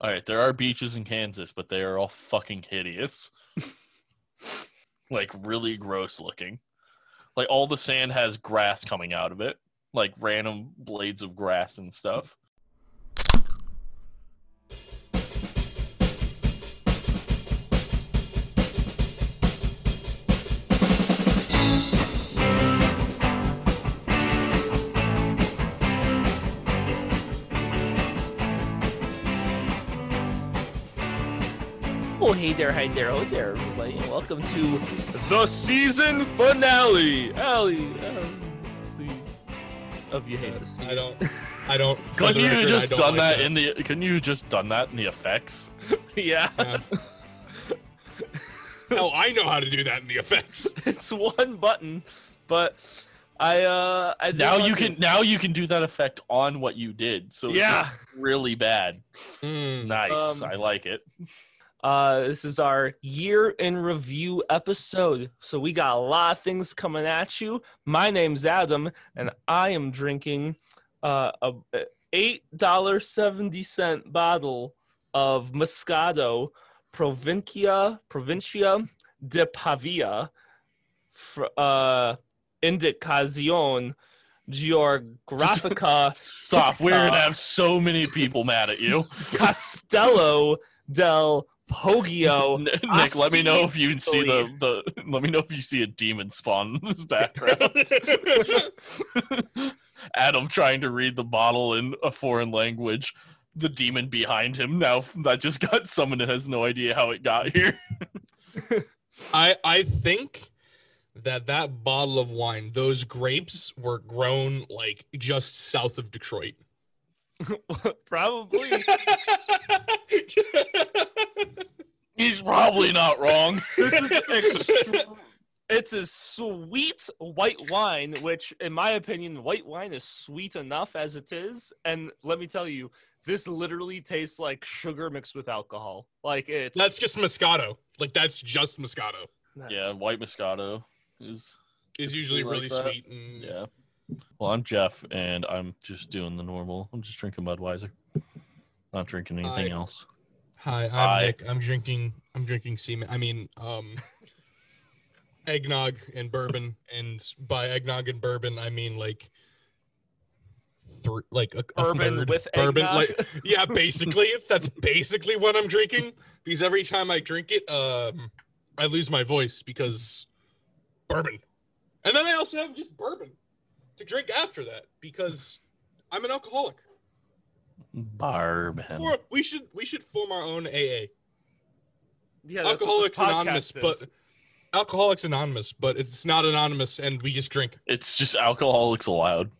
All right, there are beaches in Kansas, but they are all fucking hideous. like really gross looking. Like all the sand has grass coming out of it, like random blades of grass and stuff. Hey there, hi there, oh there, everybody, and welcome to the season finale. Allie, Allie of You Hate to See I don't. I don't. for Couldn't you record, just done like that, in the? Couldn't you just done that in the effects? yeah, Yeah. Hell, I know how to do that in the effects. it's one button, but I, uh, I Now want you to- can now you can do that effect on what you did. So Yeah. just really bad. Mm. Nice, Um, I like it. Uh, this is our year in review episode. So we got a lot of things coming at you. My name's Adam, and I am drinking uh, a a eight dollar seventy cent bottle of Moscato Provincia Provincia de Pavia, fr- uh, Indicazione Geografica Stop. We're uh, gonna have so many people mad at you. Castello del Poggio. Nick, let me know if you see the, the let me know if you see a demon spawn in this background. Adam trying to read the bottle in a foreign language. The demon behind him now that just got summoned and has no idea how it got here. I I think that that bottle of wine, those grapes, were grown like just south of Detroit. Probably. He's probably not wrong. This is extr- it's a sweet white wine, which, in my opinion, white wine is sweet enough as it is. And let me tell you, this literally tastes like sugar mixed with alcohol. Like it's that's just Moscato. Like that's just Moscato. that's- Yeah, white Moscato is Is usually Like really that. sweet. And, yeah. Well, I'm Jeff, and I'm just doing the normal. I'm just drinking Budweiser. Not drinking anything I- else. Hi, I'm Hi. Nick. I'm drinking. I'm drinking semen. I mean, um, eggnog and bourbon. And by eggnog and bourbon, I mean like, thr like a, a Bourbon third with bourbon. eggnog? Like, yeah, basically, that's basically what I'm drinking. Because every time I drink it, um, I lose my voice because bourbon. And then I also have just bourbon to drink after that because I'm an alcoholic. Barb. Or we should we should form our own AA. yeah, that's what this Alcoholics Anonymous, podcast but is. Alcoholics Anonymous, but it's not anonymous, and we just drink. It's just alcoholics allowed.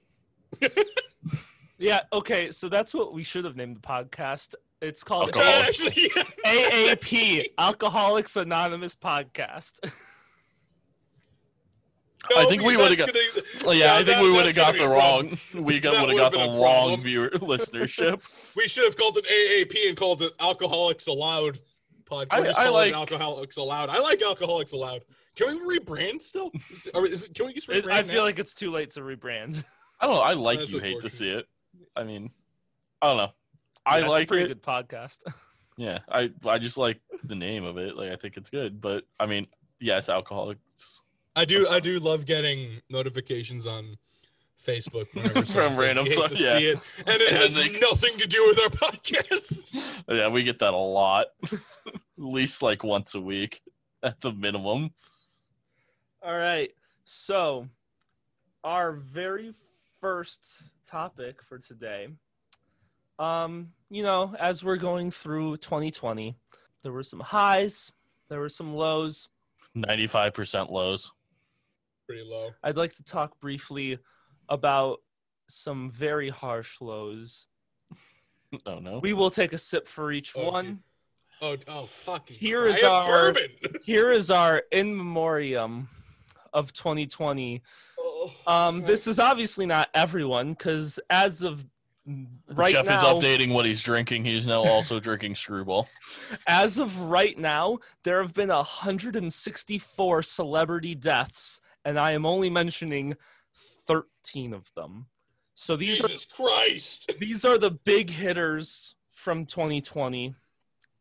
yeah, okay, so that's what we should have named the podcast. It's called Alcoholics. AAP, Alcoholics Anonymous Podcast. No, I think we would've got- gonna- yeah, I think that- we would have got the be a problem. wrong. We got would have got the wrong viewer listenership. We should have called it AAP and called it Alcoholics Allowed podcast. I- I it like- Alcoholics Allowed. I like Alcoholics Allowed. Can we rebrand still? Is, is can we just It- rebrand? I feel now? like it's too late to rebrand. I don't know. I like That's you. Hate to see it. I mean, I don't know. I That's a like pretty it. good podcast. Yeah, I I just like the name of it. Like I think it's good. But I mean, yes, alcoholics. I do. I do love getting notifications on Facebook whenever From random you stuff, to yeah. see it, and it And has they- nothing to do with our podcast. Yeah, we get that a lot. At least like once a week at the minimum. All right. So, our very first topic for today. Um, you know, as we're going through 2020, there were some highs, there were some lows. Ninety-five percent lows. Pretty low. I'd like to talk briefly about some very harsh lows. Oh no. We will take a sip for each Oh, one. dude. Oh, oh, fucking. Here Here is is our- bourbon. Here is our in memoriam of 2020. Oh, Um, God. this is obviously not everyone because as of right now. Jeff now, is updating what he's drinking. He's now also drinking Screwball. as of right now, there have been 164 celebrity deaths, and I am only mentioning 13 of them. So these Jesus Christ. are these are the big hitters from 2020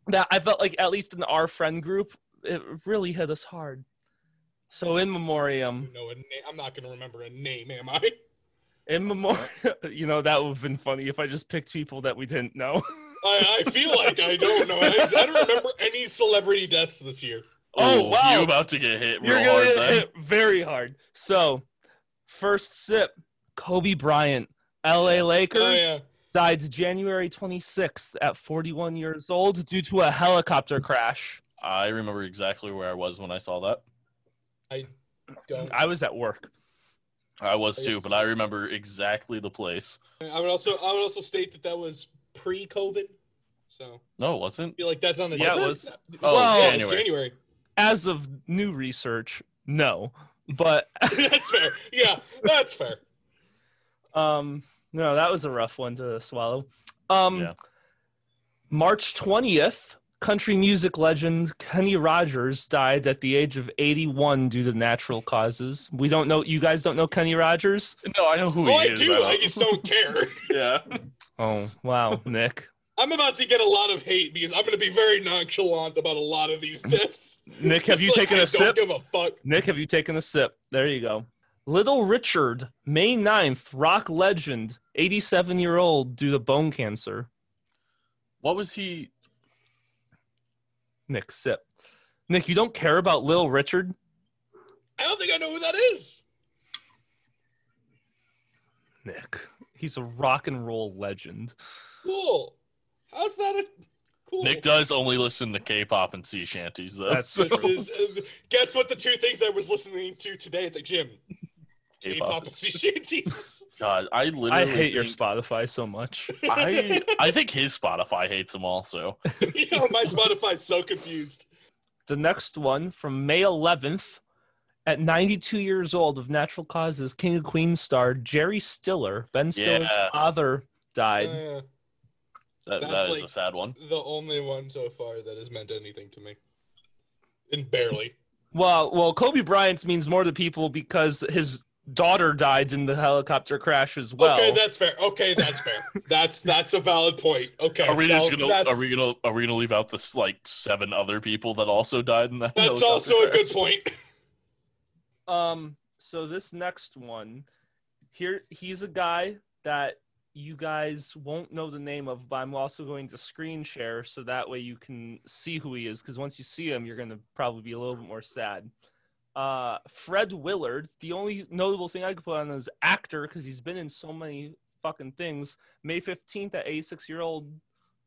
that I felt like, at least in our friend group, it really hit us hard. So in memoriam, No, I'm not gonna remember a name, am I? in memoriam, you know that would have been funny if I just picked people that we didn't know. I, I feel like I don't know. I don't remember any celebrity deaths this year. Oh, Ooh, wow. You're about to get hit real You're gonna get hit very hard. So, first sip, Kobe Bryant, LA Lakers. Oh yeah. died January 26th at 41 years old due to a helicopter crash. I remember exactly where I was when I saw that. I don't. I was at work. I was oh, too, but I remember exactly the place. I would also I would also state that that was pre-COVID. So No, it wasn't. I feel like that's on the Yeah, it was. Oh, well, January. January. As of new research, no. But that's fair. Yeah, that's fair. um no, that was a rough one to swallow. Um Yeah. March 20th, country music legend Kenny Rogers died at the age of 81 due to natural causes. We don't know you guys don't know Kenny Rogers? No, I know who he is. Well, he I is. do. though. I just don't care. yeah. Oh, wow, Nick. I'm about to get a lot of hate because I'm going to be very nonchalant about a lot of these deaths. Nick, have you like, taken I a sip? Don't give a fuck. Nick, have you taken a sip? There you go. Little Richard, May 9th, rock legend, 87 year old due to bone cancer. What was he? Nick, sip. Nick, you don't care about Little Richard? I don't think I know who that is. Nick, he's a rock and roll legend. Cool. How's that? A, cool. Nick does only listen to K-pop and sea shanties, though. That's This true. is. Uh, guess what? The two things I was listening to today at the gym. K-pop and sea shanties. God, I literally. I hate your Spotify so much. I I think his Spotify hates him also. Yo, my Spotify's so confused. The next one from May 11th, at 92 years old of natural causes, King of Queens star Jerry Stiller, Ben Stiller's Yeah. father, died. Uh, That, That's that is like- a sad one. the only one so far that has meant anything to me. And barely. Well, well, Kobe Bryant's means more to people because his daughter died in the helicopter crash as well. okay, that's fair. Okay, that's fair. That's that's a valid point. Okay. Are we just well, gonna that's, are we gonna are we gonna leave out this like seven other people that also died in that? that's helicopter also a good point. um, so this next one, here he's a guy that you guys won't know the name of, but I'm also going to screen share so that way you can see who he is. Because once you see him, you're gonna probably be a little bit more sad. Uh, Fred Willard. The only notable thing I could put on is actor because he's been in so many fucking things. May 15th at 86 year old,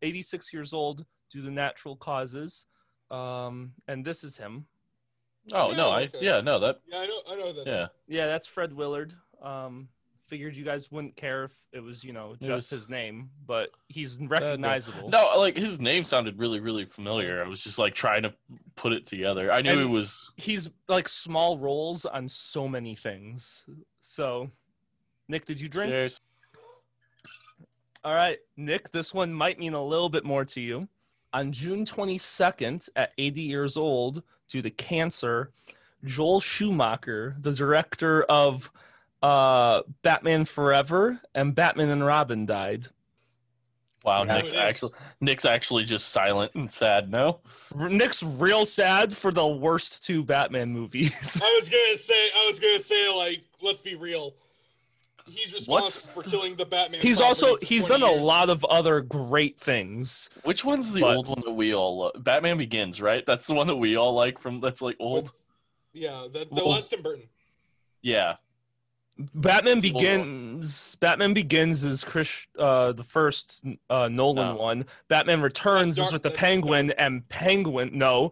86 years old due to natural causes. Um, and this is him. Oh no, Yeah, I okay. yeah no that Yeah, I know. I know that. yeah. Yeah, that's Fred Willard. Um, figured you guys wouldn't care if it was, you know, just was- his name, but he's recognizable. No, like his name sounded really really familiar. I was just like trying to put it together. I knew And- it was He's like small roles on so many things. So, Nick, did you drink? Cheers. All right, Nick, this one might mean a little bit more to you. On June 22nd, at 80 years old, due to cancer, Joel Schumacher, the director of uh, Batman Forever and Batman and Robin, died. Wow, Yeah. Nick's actually Nick's actually just silent and sad. No, R- Nick's real sad for the worst two Batman movies. I was gonna say. I was gonna say. Like, let's be real. He's What's- responsible for killing the Batman. he's also he's 20 done a lot of other great things. which one's the But- old one that we all love? Batman Begins, right? That's the one that we all like from that's like old. With- Yeah, the, the Well- last Burton. Yeah, Batman It's the. Begins. Batman Begins is Chris, uh, the first uh, Nolan No. one. Batman Returns That's is with the that's Penguin, and Penguin. No,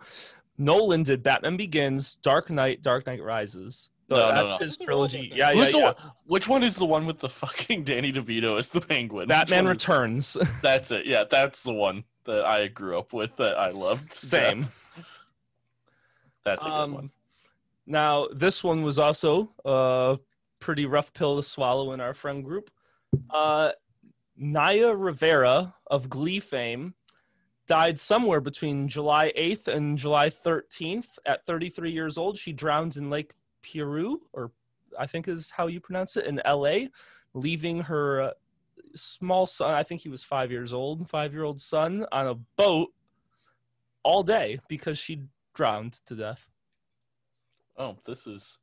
Nolan did Batman Begins, Dark Knight, Dark Knight Rises. No, no, that's no. his trilogy. Dark Yeah, Knight. yeah, the yeah. one- which one is the one with the fucking Danny DeVito as the Penguin? Batman one is- Returns. That's it. Yeah, that's the one that I grew up with that I loved. Same. That's a good Um, one. Now, this one was also a pretty rough pill to swallow in our friend group. Uh, Naya Rivera of Glee fame died somewhere between July 8th and July 13th at 33 years old. She drowned in Lake Piru, or I think is how you pronounce it, in LA, leaving her small son. I think he was five years old, five year old son on a boat all day because she drowned to death. Oh, this is.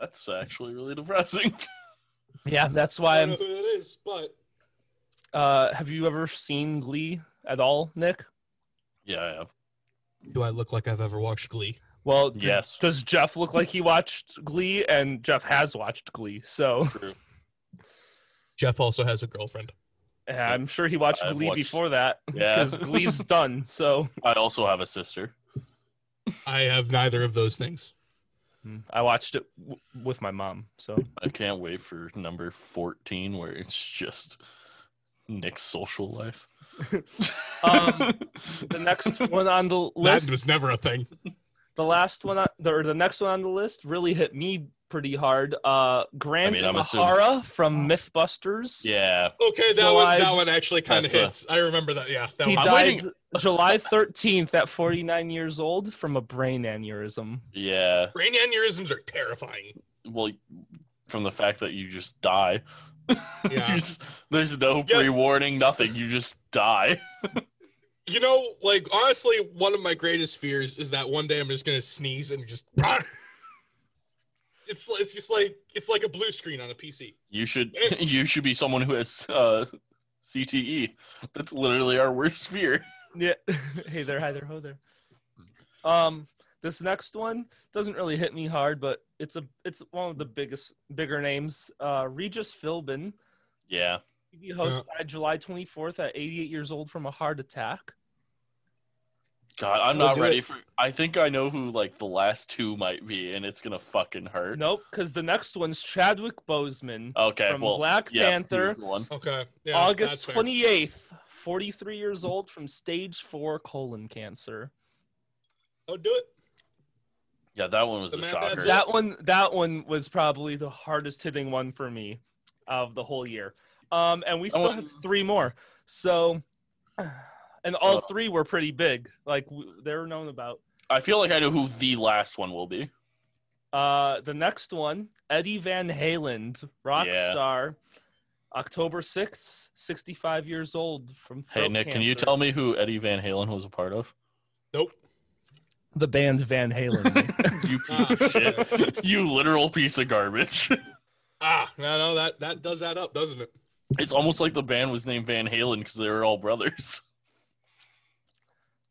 That's actually really depressing. Yeah, that's why I I'm. don't know who that is, but Uh, have you ever seen Glee at all, Nick? yeah, I have. do I look like I've ever watched Glee? Well, d- Yes. Does Jeff look like he watched Glee? And Jeff has watched Glee, so True. Jeff also has a girlfriend. yeah, I'm sure he watched I've Glee watched- before that Yeah. because Glee's done. So I also have a sister. I have neither of those things. I watched it w- with my mom. So I can't wait for number 14 where it's just Nick's social life. Um, the next one on the That list, was never a thing. the last one, on, the, or the next one on the list, really hit me pretty hard. Uh, Grant I mean, I'm assuming- Imahara from MythBusters. yeah. Okay, that July- one that one actually kind of hits. I remember that. Yeah, that He one. I'm waiting- July 13th at 49 years old from a brain aneurysm. Yeah. Brain aneurysms are terrifying. Well, from the fact that you just die. Yeah. You just- there's no Yeah. pre warning, nothing. You just die. You know, like honestly, one of my greatest fears is that one day I'm just gonna sneeze and just. It's it's just like it's like a blue screen on a PC. You should you should be someone who has uh, CTE. That's literally our worst fear. Yeah. hey there, hi there, ho there. Um, this next one doesn't really hit me hard, but it's a it's one of the biggest bigger names. Uh, Regis Philbin, Yeah. TV host, died July 24th at 88 years old from a heart attack. God, I'm not do ready it. for. I think I know who like the last two might be, and it's gonna fucking hurt. Nope, because the next one's Chadwick Boseman Okay, from well, Black yeah, Panther, here's the one. Okay. Yeah, August that's fair. 28th, 43 years old from stage four colon cancer. Oh, do it. Yeah, that one was The a shocker. adds. That one, that one was probably the hardest hitting one for me of the whole year. Um, and we still want- have three more. So, and all Uh. three were pretty big. Like they're known about. I feel like I know who the last one will be. Uh, the next one, Eddie Van Halen, rock Yeah. star, October sixth, sixty-five years old from. Hey throat Nick, can you cancer. tell me who Eddie Van Halen was a part of? Nope. the band Van Halen? You piece of shit. You literal piece of garbage. Ah, no, no, that that does add up, doesn't it? It's almost like the band was named Van Halen because they were all brothers.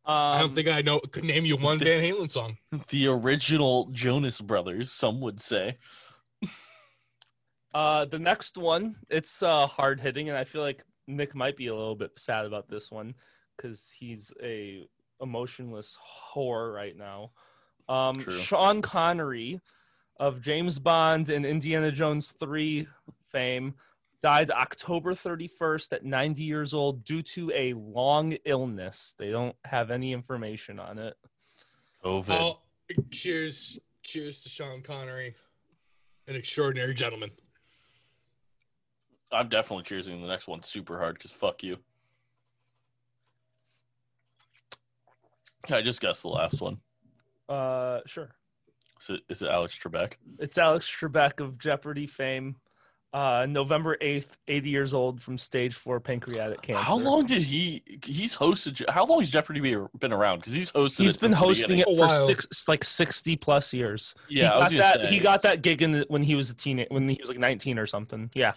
I don't Um, think I know could name you one Van Halen song. The original Jonas Brothers, some would say. Uh, the next one, it's uh, hard hitting, and I feel like Nick might be a little bit sad about this one because he's a emotionless whore right now. Um, True. Sean Connery of James Bond and Indiana Jones 3 fame died October 31st at 90 years old due to a long illness. They don't have any information on it. COVID. Oh, cheers, cheers to Sean Connery, an extraordinary gentleman. I'm definitely choosing the next one super hard because fuck you. I just guessed the last one. Uh, sure. Is it, is it Alex Trebek? It's Alex Trebek of Jeopardy fame. Uh, November 8th, 80 years old from stage four pancreatic cancer. How long did he? He's hosted. How long has Jeopardy be, been around? Because he's hosted. He's it been hosting it for while. six, like 60 plus years. Yeah, I he was got gonna that. say, he got that gig in the, when he was a teen, when he was like 19 or something. Yeah.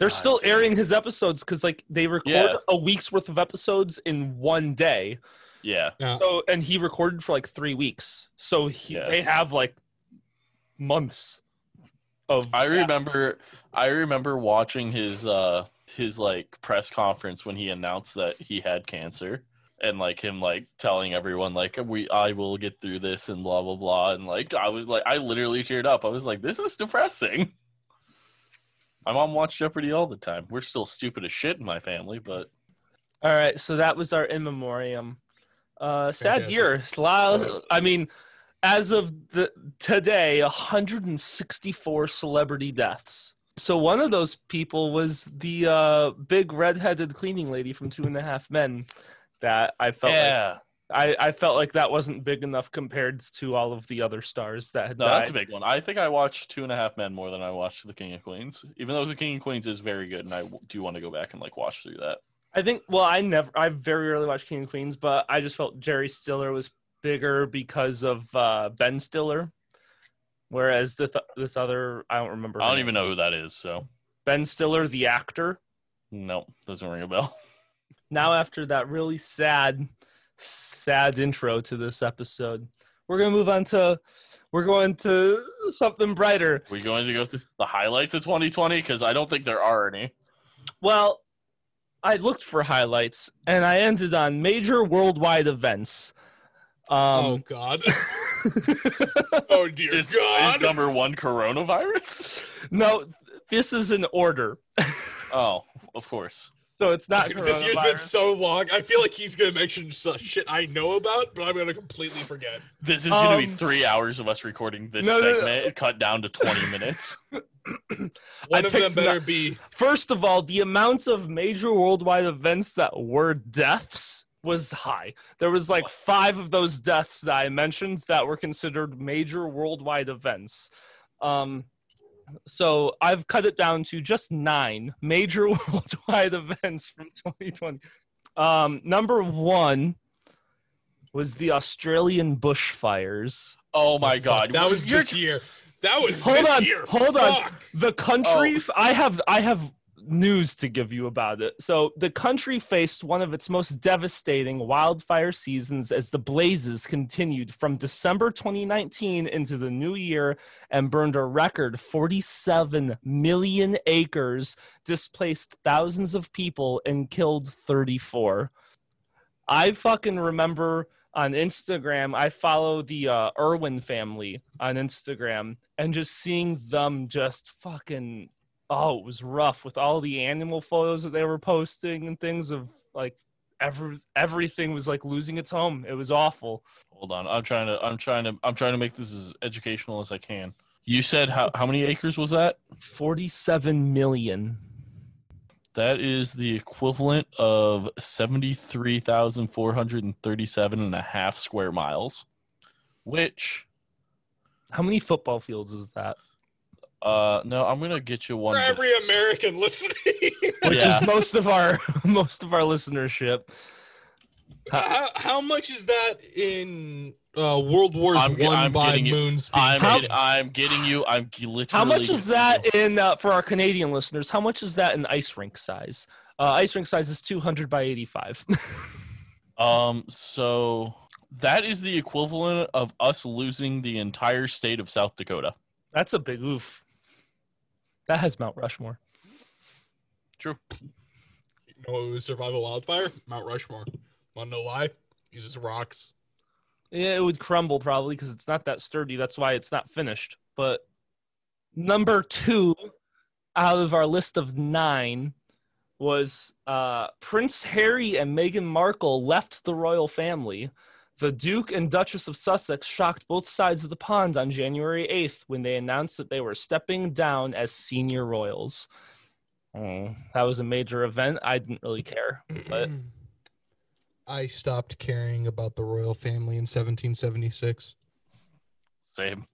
They're God. still airing his episodes because like they record Yeah. a week's worth of episodes in one day. Yeah, Yeah. So and he recorded for like three weeks. So he, Yeah. they have like months of. I remember. I remember watching his uh his like press conference when he announced that he had cancer. And like him, like telling everyone, like we, I will get through this, and blah blah blah, and like I was like, I literally cheered up. I was like, this is depressing. My mom watched Jeopardy all the time. We're still stupid as shit in my family, but All right, so that was our in memoriam. Uh, sad Fantastic. year. It's I mean, as of the today, 164 celebrity deaths. So one of those people was the uh, big redheaded cleaning lady from Two and a Half Men. That I felt like yeah, I, I felt like that wasn't big enough compared to all of the other stars that had No, died. that's a big one. I think I watched Two and a Half Men more than I watched The King of Queens, even though The King of Queens is very good, and I do want to go back and like watch through that. I think. Well, I never. I very rarely watched King of Queens, but I just felt Jerry Stiller was bigger because of uh, Ben Stiller, whereas the th- this other I don't remember. I don't name. even know who that is, so Ben Stiller, the actor. no, doesn't ring a bell. Now, after that really sad, sad intro to this episode, we're gonna move on to. We're going to something brighter. We're going to go through the highlights of 2020 because I don't think there are any. Well, I looked for highlights and I ended on major worldwide events. oh Um, God. oh dear Is, God. is number one coronavirus? no, this is in order. Oh, of course. So it's not this year's been so long. I feel like he's gonna mention some shit I know about, but I'm gonna completely forget. This is going to be Um, three hours of us recording this no, no, no. segment, cut down to 20 minutes. One I of them better not- be. First of all, the amount of major worldwide events that were deaths was high. There was like five of those deaths that I mentioned that were considered major worldwide events. Um, so I've cut it down to just nine major worldwide events from 2020. Um, number one was the Australian bushfires. Oh my Fuck, God. that was You're this year. That was Hold this on, year. hold on. Fuck. The country Oh. I have I have news to give you about it. So the country faced one of its most devastating wildfire seasons as the blazes continued from December 2019 into the new year and burned a record 47 million acres, displaced thousands of people and killed 34. I fucking remember on Instagram, I follow the uh, Irwin family on Instagram and just seeing them just fucking oh, it was rough with all the animal photos that they were posting and things of like every everything was like losing its home. It was awful. Hold on. I'm trying to I'm trying to I'm trying to make this as educational as I can. You said how how many acres was that? 47 million. That is the equivalent of 73,437 and a half square miles, which How many football fields is that? Uh no, I'm going to get you one For that- every American listening. Which Yeah. is most of our most of our listenership. how, how much is that in uh, World Wars I'm ge- One I'm by getting you- moon speed? I'm How- getting, I'm getting you I'm literally How much is that you- in uh, for our Canadian listeners? How much is that in ice rink size? Uh, ice rink size is 200 by 85. Um so that is the equivalent of us losing the entire state of South Dakota. That's a big oof. That has Mount Rushmore. True. You know who would survive a wildfire? Mount Rushmore. Wanna know why? Uses rocks. Yeah, it would crumble probably because it's not that sturdy. That's why it's not finished. But number two out of our list of nine was uh, Prince Harry and Meghan Markle left the royal family. The Duke and Duchess of Sussex shocked both sides of the pond on January 8th when they announced that they were stepping down as senior royals. Oh, that was a major event. I didn't really care. But I stopped caring about the royal family in 1776. Same.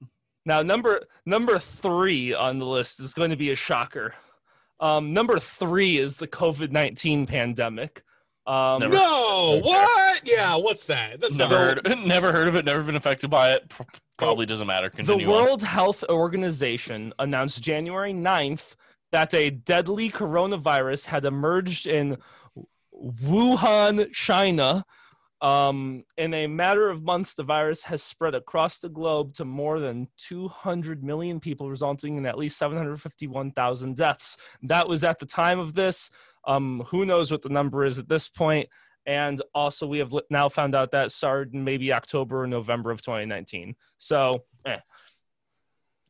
Now, number number three on the list is going to be a shocker. Um, number three is the COVID nineteen pandemic. Um, Never- No, what? Yeah, what's that? That's Never not heard never heard of it, never been affected by it. Probably doesn't matter. the Continue on. World Health Organization announced January 9th that a deadly coronavirus had emerged in Wuhan, China. Um, in a matter of months, the virus has spread across the globe to more than 200 million people, resulting in at least 751,000 deaths. That was at the time of this. Um, who knows what the number is at this point? And also, we have now found out that Sard in maybe October or November of 2019. So, eh.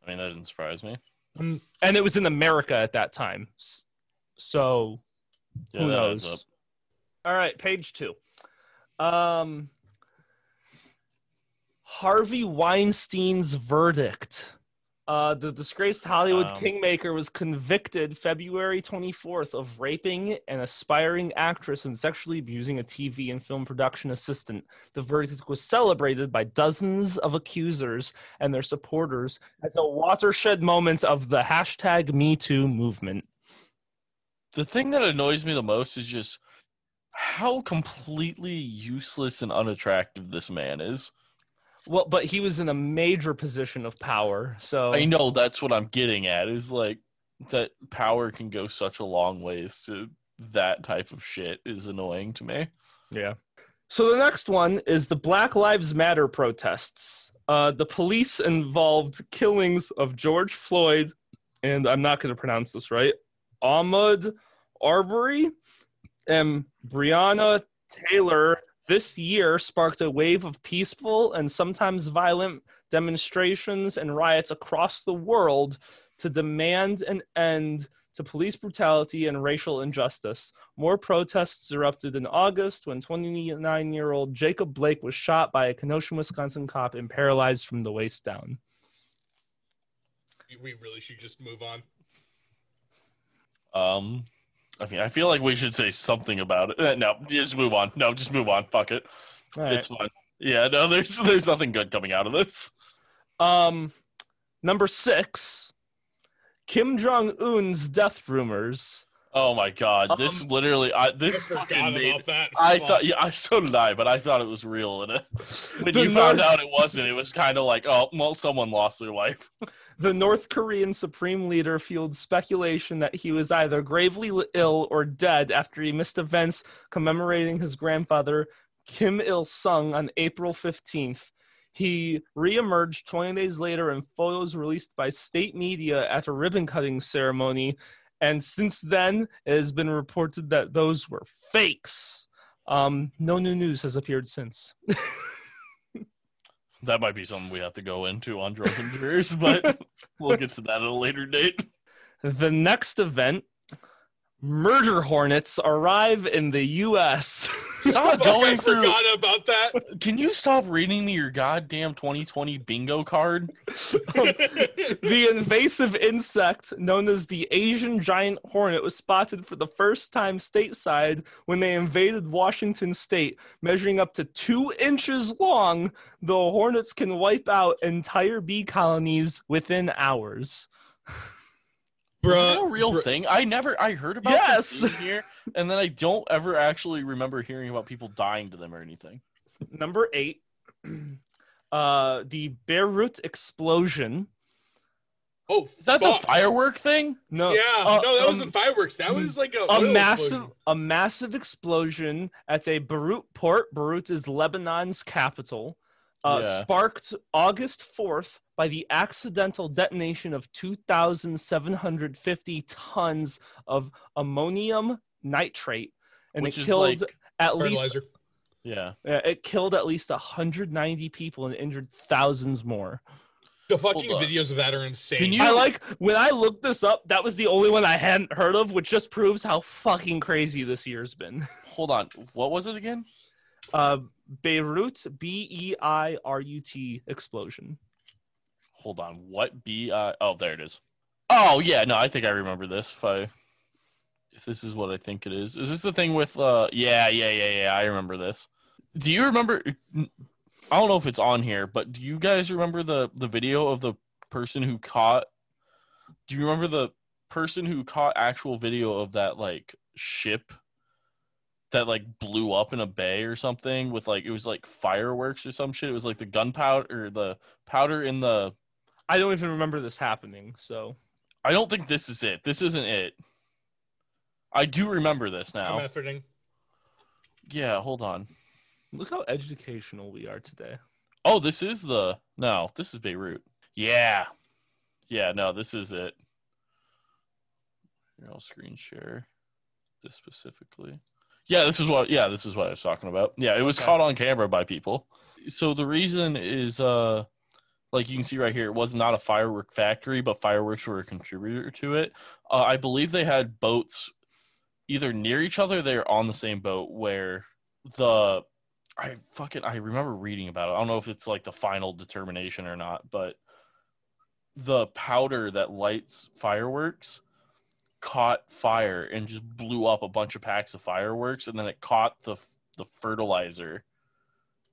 I mean, that didn't surprise me. Um, and it was in America at that time. So, Yeah, who knows? All right, page two. Um, Harvey Weinstein's verdict. Uh, the disgraced Hollywood Um, kingmaker was convicted February 24th of raping an aspiring actress and sexually abusing a TV and film production assistant. The verdict was celebrated by dozens of accusers and their supporters as a watershed moment of the hashtag Me Too movement. The thing that annoys me the most is just how completely useless and unattractive this man is. Well, but he was in a major position of power, so I know that's what I'm getting at. Is like that power can go such a long ways to that type of shit is annoying to me. Yeah. So the next one is the Black Lives Matter protests. Uh, the police involved killings of George Floyd, and I'm not going to pronounce this right, Ahmaud Arbery and Breonna Taylor this year sparked a wave of peaceful and sometimes violent demonstrations and riots across the world to demand an end to police brutality and racial injustice. More protests erupted in August when 29 year old Jacob Blake was shot by a Kenosha, Wisconsin cop and paralyzed from the waist down. We really should just move on. Um, I mean, I feel like we should say something about it. Uh, No, just move on. No, just move on. Fuck it. All right. It's fine. Yeah, no, there's there's nothing good coming out of this. Um, number six, Kim Jong Un's death rumors. Oh my god, this Um, literally, I I this forgot fucking made. about that. I Fuck. thought, yeah, I so did I, but I thought it was real. And it, when The you found out it wasn't, it was kind of like, oh, well, someone lost their life. The North Korean supreme leader fueled speculation that he was either gravely ill or dead after he missed events commemorating his grandfather, Kim Il sung, on April 15th. He reemerged 20 days later in photos released by state media at a ribbon cutting ceremony. And since then, it has been reported that those were fakes. Um, no new news has appeared since. That might be something we have to go into on drunken jurors, but we'll get to that at a later date. The next event murder hornets arrive in the US. Stop Fuck, I going through. forgot about that. Can you stop reading me your goddamn 2020 bingo card? the invasive insect known as the Asian giant hornet was spotted for the first time stateside when they invaded Washington state. Measuring up to two inches long, the hornets can wipe out entire bee colonies within hours. Is Bruh, that a real bruh, thing? I never, I heard about Yes. this here, and then I don't ever actually remember hearing about people dying to them or anything. Number eight, uh, the Beirut explosion. Oh, Is that fuck. the firework thing? No, Yeah, uh, no, that um, wasn't fireworks. That was like a, a massive explosion. a massive explosion at a Beirut port. Beirut is Lebanon's capital. Uh, Yeah. Sparked August 4th by the accidental detonation of 2,750 tons of ammonium nitrate, and Which it is killed like, at least fertilizer. yeah. uh, it killed at least 190 people and injured thousands more. The fucking videos of that are insane. Can you- I like when I looked this up. That was the only one I hadn't heard of, which just proves how fucking crazy this year's been. Hold on. What was it again? Uh, Beirut, B E I R U T explosion. Hold on. What B? Uh, oh, there it is. Oh yeah, no, I think I remember this. If I, if this is what I think it is, is this the thing with? Uh, yeah, yeah, yeah, yeah. I remember this. Do you remember? I don't know if it's on here, but do you guys remember the the video of the person who caught? Do you remember the person who caught actual video of that like ship that like blew up in a bay or something with like it was like fireworks or some shit? It was like the gunpowder or the powder in the I don't even remember this happening. So I don't think this is it. This isn't it. I do remember this now. I'm now. efforting. Yeah, hold on. look how educational we are today. Oh, this is the no. This is Beirut. Yeah, yeah. No, this is it. Here, I'll screen share this specifically. Yeah, this is what. Yeah, this is what I was talking about. Yeah, it was Okay. caught on camera by people. So the reason is, uh, like you can see right here, it was not a firework factory, but fireworks were a contributor to it. Uh, I believe they had boats either near each other. They're on the same boat where the I fucking I remember reading about it. I don't know if it's like the final determination or not, but the powder that lights fireworks caught fire and just blew up a bunch of packs of fireworks, and then it caught the the fertilizer,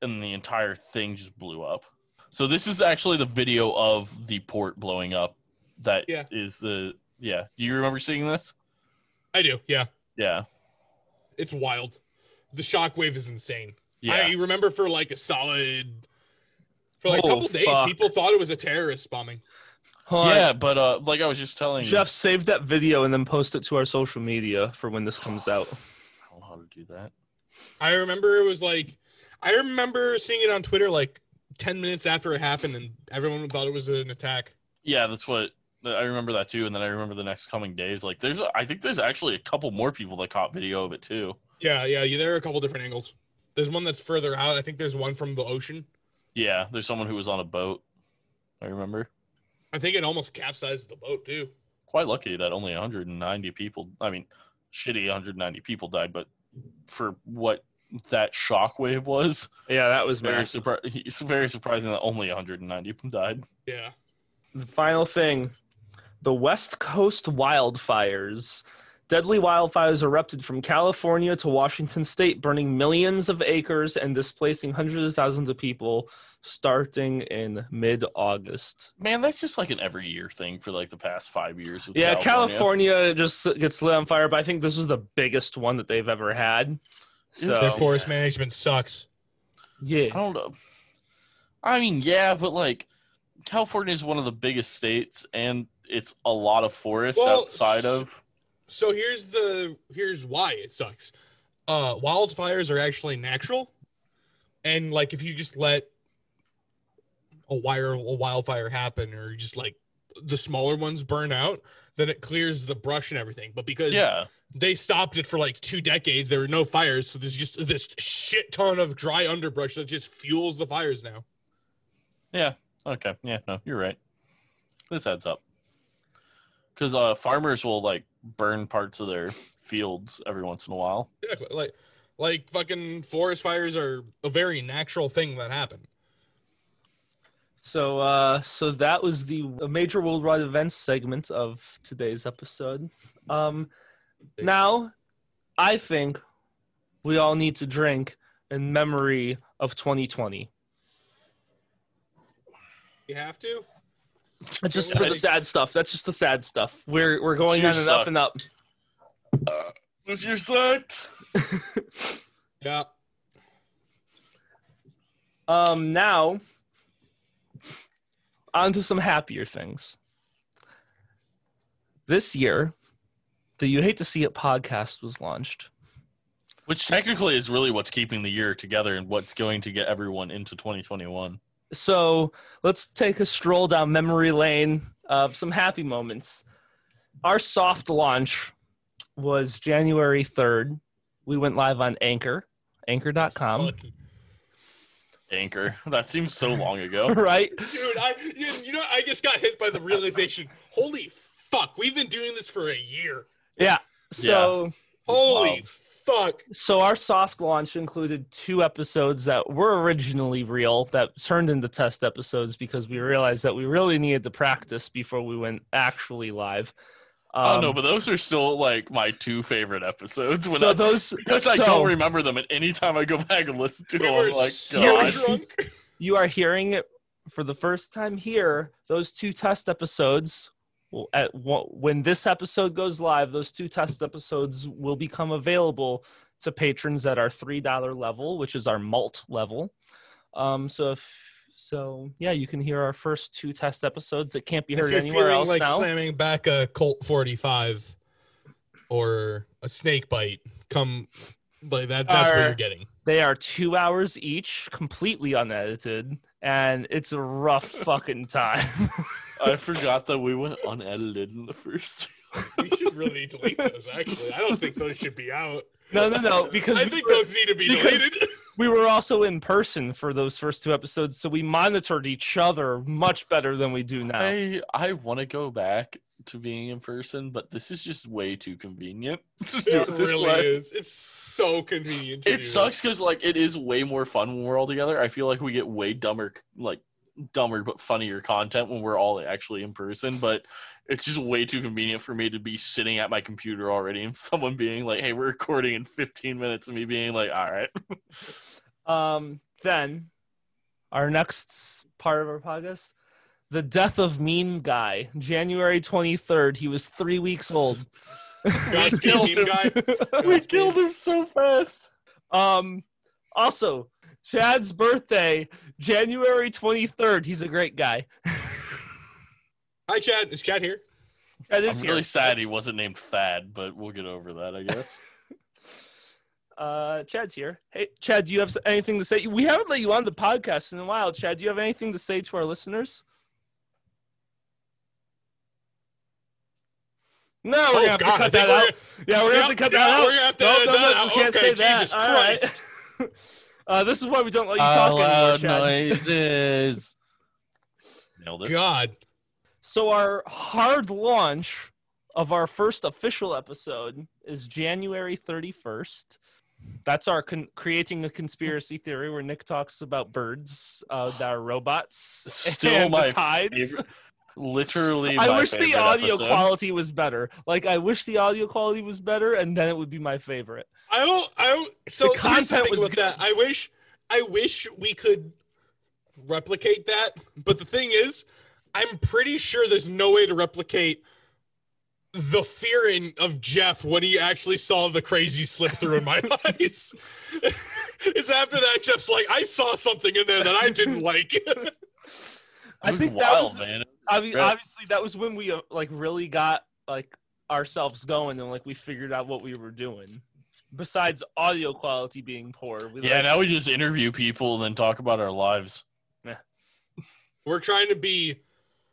and the entire thing just blew up. So this is actually the video of the port blowing up. That is Yeah. is the yeah. Do you remember seeing this? I do. Yeah, Yeah, it's wild. The shockwave is insane. yeah. I remember for like a solid, for like a Oh, couple days, fuck. people thought it was a terrorist bombing. Hold on. yeah, but uh, like I was just telling you, Jeff, save that video and then post it to our social media for when this comes out. I don't know how to do that. I remember it was like, I remember seeing it on Twitter like ten minutes after it happened, and everyone thought it was an attack. Yeah, that's what I remember that too. And then I remember the next coming days. Like, there's, I think there's actually a couple more people that caught video of it too. Yeah, yeah, yeah. There are a couple different angles. There's one that's further out. I think there's one from the ocean. Yeah, there's someone who was on a boat. I remember. I think it almost capsized the boat too. Quite lucky that only 190 people. I mean, shitty 190 people died, but for what that shockwave was, Yeah, that was very massive. surpri- It's very surprising that only 190 died. Yeah. The final thing the West Coast wildfires. Deadly wildfires erupted from California to Washington state, burning millions of acres and displacing hundreds of thousands of people starting in mid August. Man, that's just like an every year thing for like the past five years. with Yeah, California. just gets lit on fire, but I think this was the biggest one that they've ever had. So, Their forest management sucks. Yeah. I yeah. don't know. I mean, yeah, but like California is one of the biggest states, and it's a lot of forest Well, outside of. So here's the here's why it sucks. Uh wildfires are actually natural. And like if you just let a wire a wildfire happen or just like the smaller ones burn out, then it clears the brush and everything. But because Yeah, they stopped it for like two decades, there were no fires, so there's just this shit ton of dry underbrush that just fuels the fires now. yeah, okay, yeah, no, you're right. This adds up. Because uh, farmers will like burn parts of their fields every once in a while. Exactly. Like like fucking forest fires are a very natural thing that happen. So, uh, so that was the major worldwide events segment of today's episode. Um, now, I think we all need to drink in memory of 2020. You have to? It's just for the sad stuff. That's just the sad stuff. We're we're going on year and up and up. This year sucked. Yeah. Um, now, on to some happier things. This year, the You Hate to See It podcast was launched. Which technically is really what's keeping the year together and what's going to get everyone into 2021. So let's take a stroll down memory lane of some happy moments. Our soft launch was January 3rd. We went live on Anchor, anchor.com, Fucking- Anchor. That seems so long ago. right? Dude, I you, you know I just got hit by the realization. Holy fuck, we've been doing this for a year. Yeah. So Holy wild. Fuck. so our soft launch included two episodes that were originally real that turned into test episodes because we realized that we really needed to practice before we went actually live. oh Um, no, but those are still like my two favorite episodes. When so I, those because I so- don't remember them, and anytime I go back and listen to We them, I'm like, so God. drunk. you are hearing it for the first time here. Those two test episodes, will- at when this episode goes live, those two test episodes will become available to patrons at our three dollar level, which is our malt level. Um, so if so, yeah, you can hear our first two test episodes that can't be If heard you're anywhere feeling else like now. slamming back a Colt 45 or a snake bite, come like that that's what you're getting. They are two hours each, completely unedited, and it's a rough fucking time. I forgot that we went unedited in the first. We should really delete those actually. I don't think those should be out. no, no, no, because I we think were- those need to be because- deleted. we were also in person for those first two episodes, so we monitored each other much better than we do now. I I want to go back to being in person, but this is just way too convenient. to do It really way. is. It's so convenient. To It do sucks because like it is way more fun when we're all together. I feel like we get way dumber like dumber but funnier content when we're all actually in person. But it's just way too convenient for me to be sitting at my computer already and someone being like, "Hey, we're recording in 15 minutes," and me being like, "All right." Um, then our next part of our podcast, the death of Mean Guy, January 23rd. He was three weeks old. Godspeed, killed him. guy. we killed him so fast. Um, also, Chad's birthday, January 23rd. He's a great guy. Hi, Chad. Is Chad here? Chad I'm is really sad he wasn't named Thad, but we'll get over that, I guess. Uh, Chad's here. Hey, Chad, do you have anything to say? We haven't let you on the podcast in a while. Chad, do you have anything to say to our listeners? No, we're gonna have to Oh, cut that we're out. Yeah, we're gonna have to cut yeah, that out. we're gonna have to no, edit no, that no, out. we can't Okay, say that. Jesus All right. Christ. uh, this is why we don't let you Uh, talk anymore, loud Chad. noises. Nailed it. God. So our hard launch of our first official episode is January 31st. That's our con- creating a conspiracy theory where Nick talks about birds uh, that are robots. Still and my the tides. favorite- Literally, I my wish the favorite audio episode. quality was better. Like I wish the audio quality was better, and then it would be my favorite. I don't. I don't. So The here's the content was good. that. I wish. I wish we could replicate that. But the thing is, I'm pretty sure there's no way to replicate the fearing of Jeff when he actually saw the crazy slip through in my eyes. is after that Jeff's like, I saw something in there that I didn't like. I It was think that was man. I mean, Right. obviously that was when we uh, like really got like ourselves going and like we figured out what we were doing. Besides audio quality being poor, we Yeah, like, now we just interview people and then talk about our lives. We're trying to be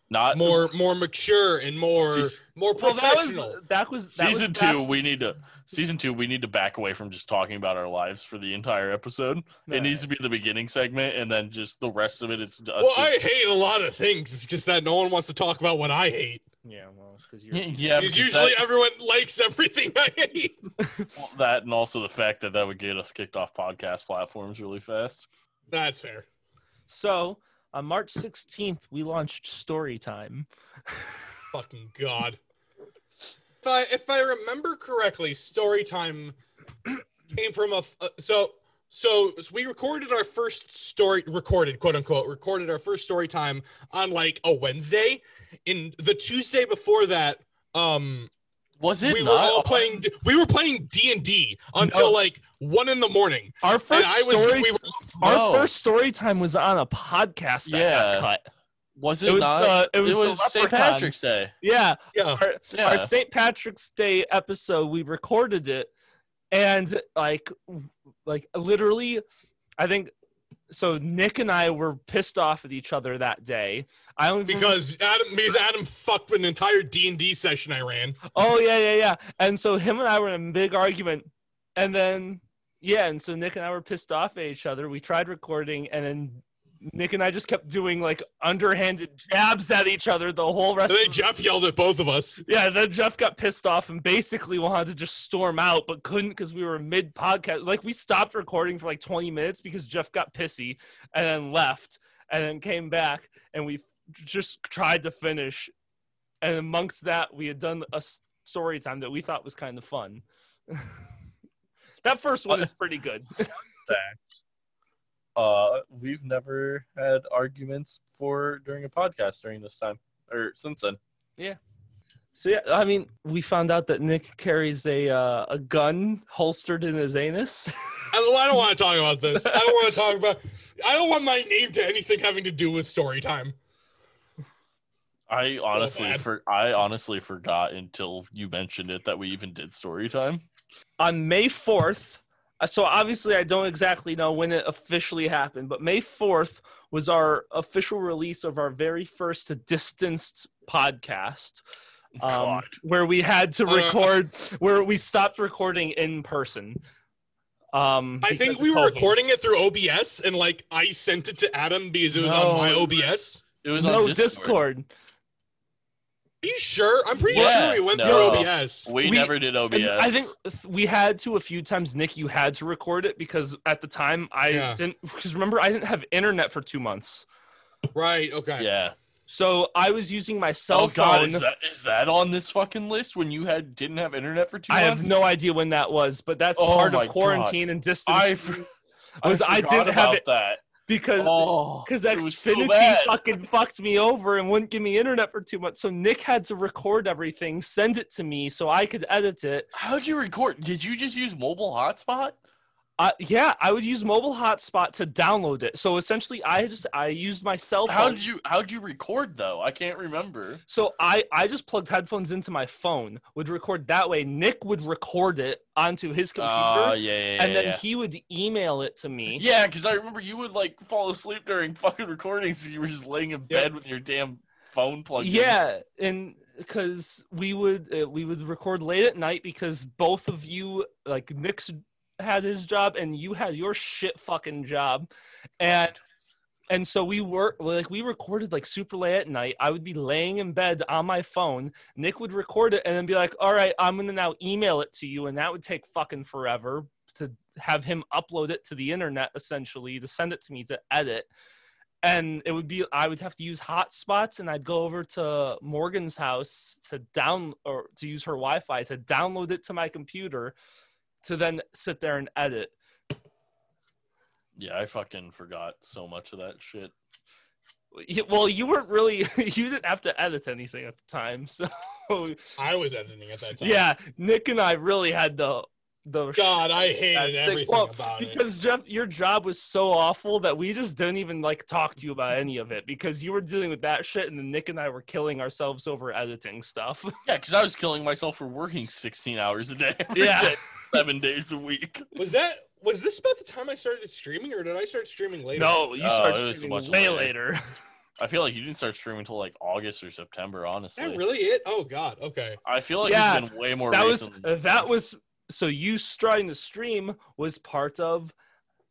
Not more more mature and more Seas- more well that was professional. that was that season was two. We need to season two. We need to back away from just talking about our lives for the entire episode. It needs to be the beginning segment, and then just the rest of it is. Just well, I hate a lot of things. It's just that no one wants to talk about what I hate. Yeah, well, because you're yeah Because because usually that, everyone likes everything I hate. that, and also the fact that that would get us kicked off podcast platforms really fast. That's fair. so on March 16th we launched Storytime. Fucking god. If I if I remember correctly, story time came from a uh, so so we recorded our first story recorded quote unquote recorded our first story time on like a Wednesday. In the Tuesday before that, um Was it? we were all playing we were playing D&D until No. like 1 in the morning. Our And first I was story we were, our No. first story time was on a podcast that Yeah. got cut. Was it, it was not? the- it was the St. Patrick's Day. Yeah. Yeah. Our, Yeah. our St. Patrick's Day episode, we recorded it, and like, like literally, I think. So Nick and I were pissed off at each other that day. I don't even- because Adam because Adam fucked an entire D&D session I ran. Oh yeah, yeah, yeah. And so him and I were in a big argument, and then yeah, and so Nick and I were pissed off at each other. We tried recording, and then Nick and I just kept doing like underhanded jabs at each other the whole rest. And of then Jeff yelled at both of us. Yeah, then Jeff got pissed off and basically wanted to just storm out, but couldn't because we were mid podcast. Like we stopped recording for like 20 minutes because Jeff got pissy and then left and then came back and we f- just tried to finish. And amongst that, we had done a story time that we thought was kind of fun. that first one is pretty good. Fact. Uh, we've never had arguments for during a podcast during this time or since then. Yeah. So yeah, I mean, we found out that Nick carries a uh, a gun holstered in his anus. I don't, want to talk about this. I don't want to talk about. I don't want my name to anything having to do with story time. I honestly bad. for I honestly forgot until you mentioned it that we even did story time. on May 4th. Uh, So obviously, I don't exactly know when it officially happened, but May 4th was our official release of our very first distanced podcast, um, where we had to Uh, record, where we stopped recording in person. Um, I think we were COVID. recording it through OBS, and like I sent it to Adam because it was on my OBS. It was No on Discord. Are you sure? I'm pretty Yeah, sure we went no. through OBS. We, We- never did OBS. I think we had to a few times. Nick, you had to record it because at the time I Yeah. didn't. Because remember, I didn't have internet for two months. Right. Okay. Yeah. So I was using my cell oh God, phone. is that is that on this fucking list when you had didn't have internet for two I months? have no idea when that was, but that's Oh part of quarantine and distance I learning I was I, forgot didn't have it that. Because Oh, because it was so Xfinity fucking fucked me over and wouldn't give me internet for two months. So Nick had to record everything, send it to me so I could edit it. How'd you record? Did you just use mobile hotspot? Uh, yeah, I would use mobile hotspot to download it. So essentially, I just I used my cell phone. How did you how'd you record though? I can't remember. So I I just plugged headphones into my phone, would record that way. Nick would record it onto his computer, Oh yeah, yeah, yeah. and then yeah. he would email it to me. Yeah, because I remember you would like fall asleep during fucking recordings. and You were just laying in Yep. bed with your damn phone plugged in. Yeah, and because we would uh, we would record late at night because both of you like Nick's had his job and you had your shit fucking job, and and so we were like we recorded like super late at night. I would be laying in bed on my phone. Nick would record it and then be like, "All right, I'm gonna now email it to you," and that would take fucking forever to have him upload it to the internet essentially to send it to me to edit and it would be I would have to use hotspots, and I'd go over to Morgan's house to down or to use her Wi-Fi to download it to my computer, to then sit there and edit. Yeah, I fucking forgot so much of that shit. Well, you weren't really you didn't have to edit anything at the time, so I was editing at that time. yeah, Nick and I really had the the God, I hate hated stick- everything well, about it. because Jeff, your job was so awful that we just didn't even like talk to you about any of it because you were dealing with that shit, and then Nick and I were killing ourselves over editing stuff. Yeah, because I was killing myself for working 16 hours a day. Yeah. day, seven days a week. Was that was this about the time I started streaming, or did I start streaming later? No, you Oh, started it streaming much way later. later. I feel like you didn't start streaming until like August or September. Is Honestly, that really it? Oh God. Okay. I feel like Yeah, it's been way more. that was recent than- that was so you starting the stream was part of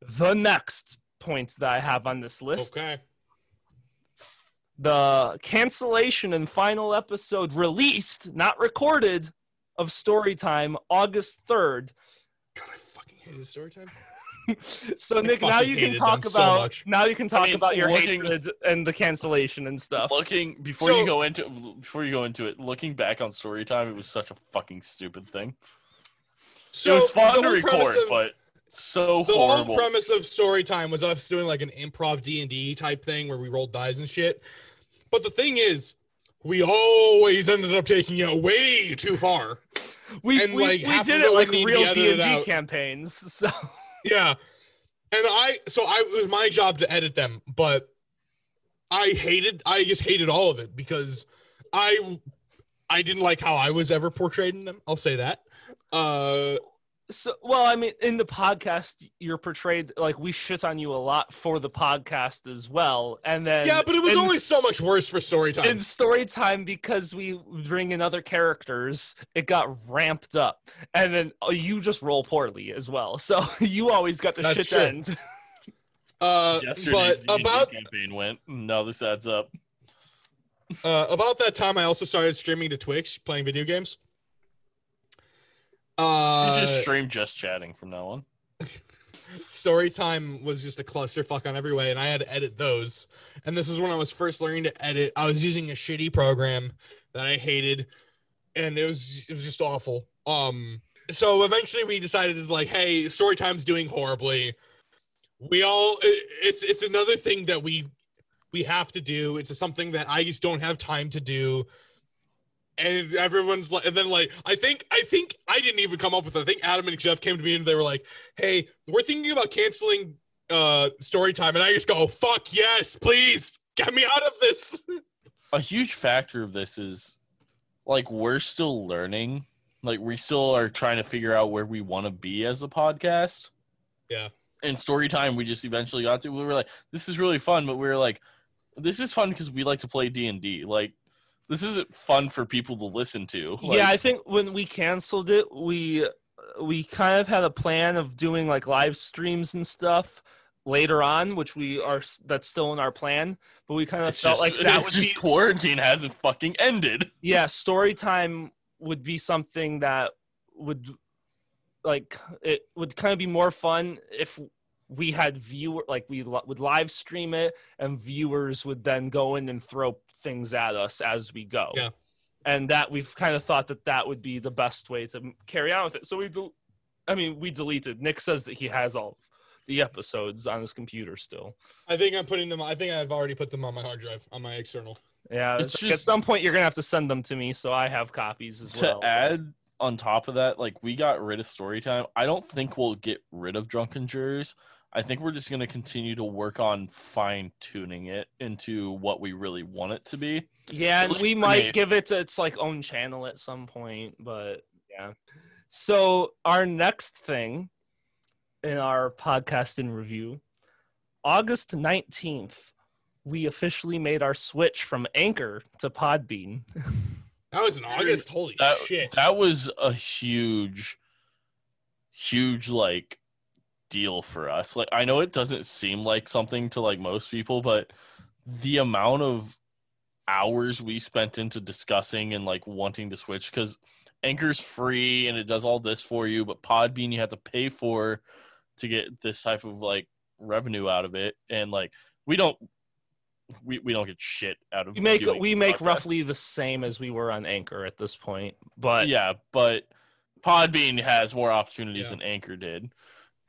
the next point that I have on this list. Okay. The cancellation and final episode released, not recorded, of Storytime August third. God, I fucking hated story time. so Nick, now you can talk them so about now you can talk mean, about your looking- hatred and the cancellation and stuff. looking before So- you go into before you go into it. Looking back on story time, it was such a fucking stupid thing. So it was fun to record, of- but so the horrible. whole premise of story time was us doing like an improv D and D type thing where we rolled dice and shit. But the thing is, we always ended up taking it way too far. we and, we, like, we did it it like would need to be real D and D campaigns. So Yeah. And I so I it was my job to edit them, but I hated I just hated all of it because I I didn't like how I was ever portrayed in them. I'll say that. Uh So, well, I mean, in the podcast, you're portrayed like we shit on you a lot for the podcast as well, and then yeah, but it was in, always so much worse for story time. in story time because we bring in other characters. It got ramped up, and then uh, you just roll poorly as well. So you always got the That's shit true. end. Uh Yesterday's but D&D about campaign went. No, this adds up. uh about that time I also started streaming to Twitch playing video games. Uh just stream just chatting from now on. story time was just a clusterfuck on every way and i had to edit those. And this is when i was first learning to edit. I was using a shitty program that i hated and it was it was just awful. Um so eventually we decided to like hey story time's doing horribly. We all it- it's it's another thing that we we have to do. It's something that i just don't have time to do and everyone's like and then like i think i think i didn't even come up with it i think adam and jeff came to me and they were like hey we're thinking about canceling uh story time and i just go fuck yes please get me out of this A huge factor of this is like we're still learning. Like we still are trying to figure out where we want to be as a podcast. Yeah. In story time, we just eventually got to. We were like, "This is really fun," but we were like, "This is fun because we like to play D and D." Like, this isn't fun for people to listen to. Like, yeah, I think when we canceled it, we we kind of had a plan of doing like live streams and stuff later on, which we are that's still in our plan. But we kind of felt just, like that would just be quarantine hasn't fucking ended. yeah, story time would be something that would like it would kind of be more fun if we had viewer like we would live stream it and viewers would then go in and throw things at us as we go Yeah. and that we've kind of thought that that would be the best way to carry on with it so we del- i mean we deleted nick says that he has all the episodes on his computer still I think I'm putting them. I think I've already put them on my hard drive on my external. yeah It's it's like at just- some point you're gonna have to send them to me so i have copies as to well add on top of that, like we got rid of story time. I don't think we'll get rid of drunken jurors. I think we're just going to continue to work on fine tuning it into what we really want it to be. Yeah, and At we might me. give it its like own channel at some point, but yeah. So our next thing in our podcast in review, August 19th, we officially made our switch from Anchor to Podbean. That was in August. Holy That, shit! that was a huge, huge like deal for us. Like I know it doesn't seem like something to like most people, but the amount of hours we spent into discussing and like wanting to switch because Anchor's free and it does all this for you, but Podbean you have to pay for to get this type of like revenue out of it. And like we don't we, we don't get shit out of We make we make podcasts. roughly the same as we were on Anchor at this point, but yeah, but Podbean has more opportunities Yeah. than Anchor did.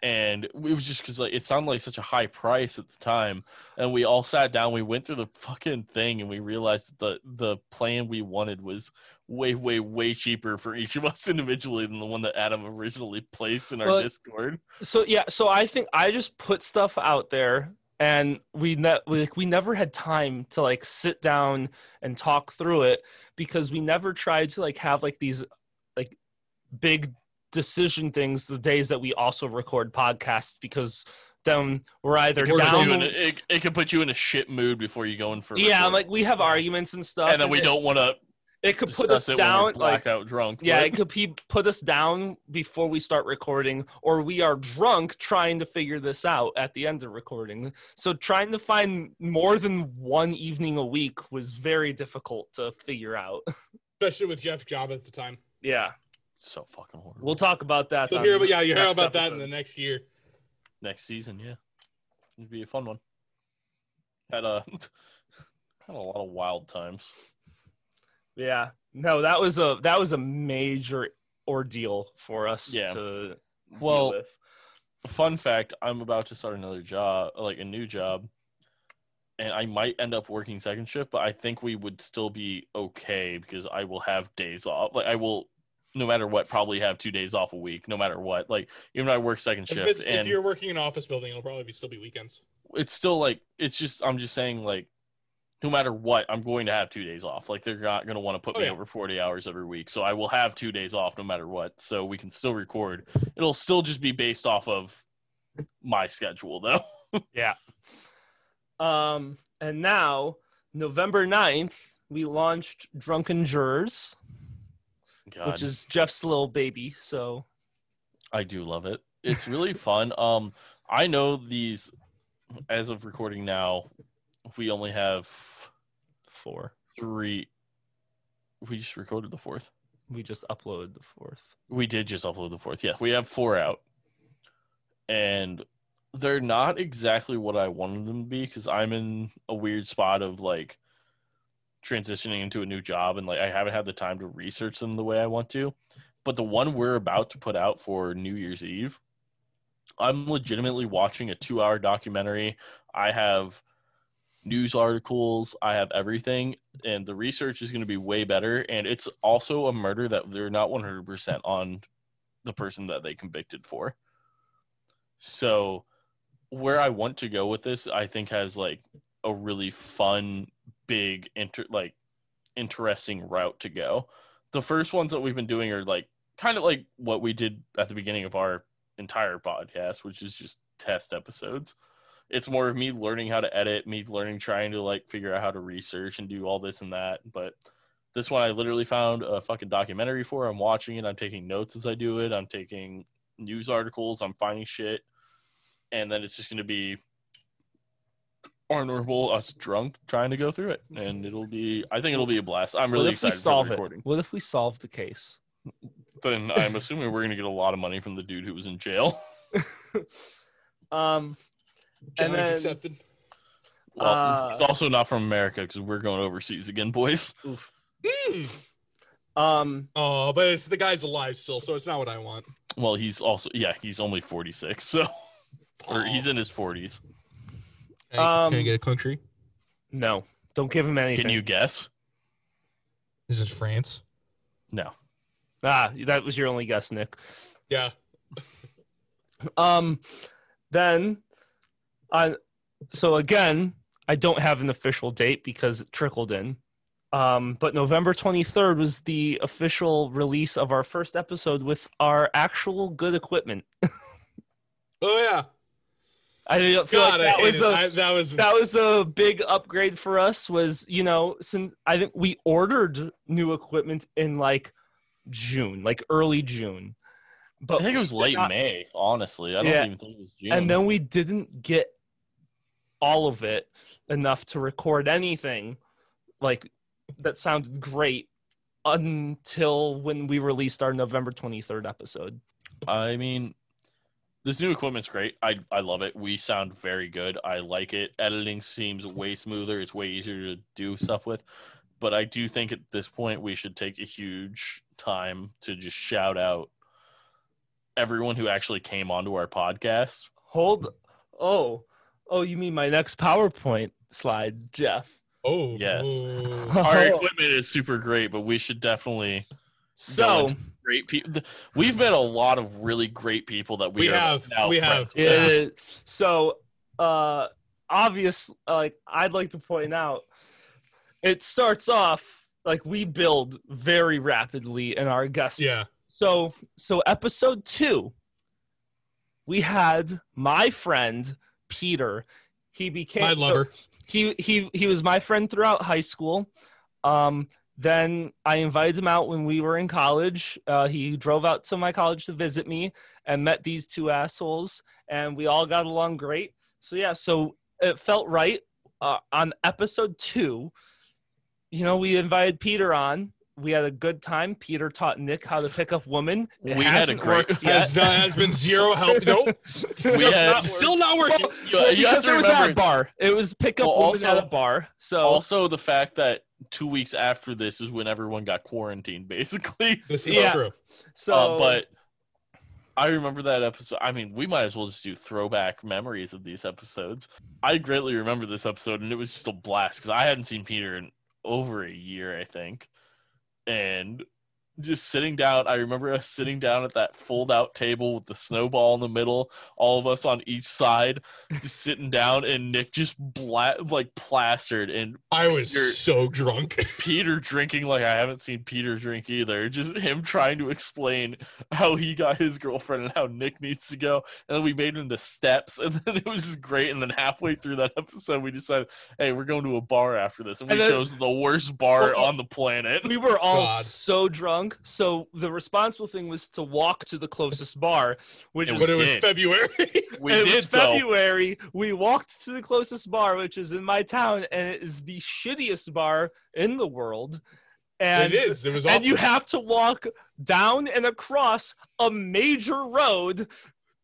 And it was just because like it sounded like such a high price at the time, and we all sat down. We went through the fucking thing, and we realized that the the plan we wanted was way, way, way cheaper for each of us individually than the one that Adam originally placed in our Well, Discord. so yeah so i think i just put stuff out there and we ne- we, like, we never had time to like sit down and talk through it because we never tried to like have like these like big decision things the days that we also record podcasts because then we're either It could, put you in down a, it, it could put you in a shit mood before you go in for. a yeah record. like we have arguments and stuff and then we it, don't want to it could put us discuss it down like blackout drunk. yeah, but- it could pe- put us down before we start recording, or we are drunk trying to figure this out at the end of recording. So trying to find more than one evening a week was very difficult to figure out. Especially with Jeff Job at the time. yeah, so fucking horrible. we'll talk about that. So on hear about yeah, you hear next about that in the next year. next season. Yeah, it'd be a fun one. Had a had a lot of wild times. Yeah, no, that was a that was a major ordeal for us Yeah. to Well, deal with. fun fact: I'm about to start another job, like a new job, and I might end up working second shift. But I think we would still be okay because I will have days off. Like I will, no matter what, probably have two days off a week, no matter what. Like even if I work second shift, if and you're working in an office building, it'll probably be, still be weekends. it's still like it's just I'm just saying like no matter what I'm going to have two days off. Like they're not going to want to put Oh, me yeah. over 40 hours every week, so I will have two days off no matter what. So we can still record. It'll still just be based off of my schedule though. Yeah. Um, and now November 9th, we launched Drunken Jurors. God, which is Jeff's little baby. So I do love it. It's really fun. Um, I know these as of recording now. We only have four. three. We just recorded the fourth. We just uploaded the fourth. We did just upload the fourth. Yeah, we have four out, and they're not exactly what I wanted them to be because I'm in a weird spot of like transitioning into a new job and like I haven't had the time to research them the way I want to. But the one we're about to put out for New Year's Eve, I'm legitimately watching a two hour documentary. I have news articles, I have everything, and the research is going to be way better. And it's also a murder that they're not 100% on the person that they convicted for. So, where I want to go with this, I think has like a really fun, big, inter like interesting route to go. The first ones that we've been doing are like kind of like what we did at the beginning of our entire podcast, which is just test episodes. It's more of me learning how to edit, me learning trying to like figure out how to research and do all this and that. But this one I literally found a fucking documentary for. I'm watching it. I'm taking notes as I do it. I'm taking news articles. I'm finding shit. And then it's just to be our normal us drunk trying to go through it. And it'll be, I think it'll be a blast. I'm really what if we solve for the it? What if we solve the case? Then I'm assuming we're going to get a lot of money from the dude who was in jail. Um, Challenge then- accepted. Well, Uh, he's also not from America because we're going overseas again, boys. oof. Um, Oh, but it's the guy's alive still, so it's not what I want. Well, he's also yeah, he's only forty six, so or Aw. he's in his forties. Hey, Um, can I get a country? no, don't give him anything. Can you guess? Is it France? No. Ah, that was your only guess, Nick. Yeah. Um, then, I so again, I don't have an official date because it trickled in. Um, but November 23rd was the official release of our first episode with our actual good equipment. Oh yeah. I feel God, like that hate was a I- that was that was a big upgrade for us. Was you know, since I think we ordered new equipment in like June, like early June, but I think it was late not- May. Honestly, I don't Yeah. even think it was June. and then we didn't get all of it enough to record anything like that sounded great until when we released our November 23rd episode. I mean, this new equipment's great. I I love it. We sound very good. I like it. Editing seems way smoother. It's way easier to do stuff with. But I do think at this point we should take a huge time to just shout out everyone who actually came onto our podcast. Hold oh, oh you mean my next PowerPoint slide, Jeff. oh Yes. Our Oh. equipment is super great, but we should definitely So, great people. We've met a lot of really great people that we, We have, now we friends have. Yeah. So, uh, obvious, like I'd like to point out, it starts off like we build very rapidly in our guest. Yeah. So, so episode two, we had my friend Peter. He became My lover. he he he was my friend throughout high school. Um, then I invited him out when we were in college. Uh, he drove out to my college to visit me and met these two assholes, and we all got along great. So yeah, so it felt right. Uh, on episode two, you know, we invited Peter on. We had a good time. Peter taught Nick how to pick up women. It We had a hasn't great- worked yet. Has, not, has been zero help. Nope. Still, had- not, still not working. Well, You- well, you because to it was at a bar. It was pick up Well, women also- at a bar. So Also, the fact that two weeks after this is when everyone got quarantined, basically. This is Yeah. true. so Uh, but I remember that episode. I mean, we might as well just do throwback memories of these episodes. I greatly remember this episode, and it was just a blast because I hadn't seen Peter in over a year, I think. And just sitting down, I remember us sitting down at that fold out table with the snowball in the middle, all of us on each side, just sitting down, and Nick just bla- like plastered, and I was You're- so drunk. Peter drinking like I haven't seen Peter drink either. Just him trying to explain how he got his girlfriend and how Nick needs to go. And then we made it into steps, and then it was just great. And then halfway through that episode, we decided, hey, we're going to a bar after this. And we And then- chose the worst bar Well, on the planet. we were all God. so drunk. So the responsible thing was to walk to the closest bar, which It is but it was did. February. We it did was though. February. We walked to the closest bar, which is in my town, and it is the shittiest bar in the world. And it is. It was and you have to walk down and across a major road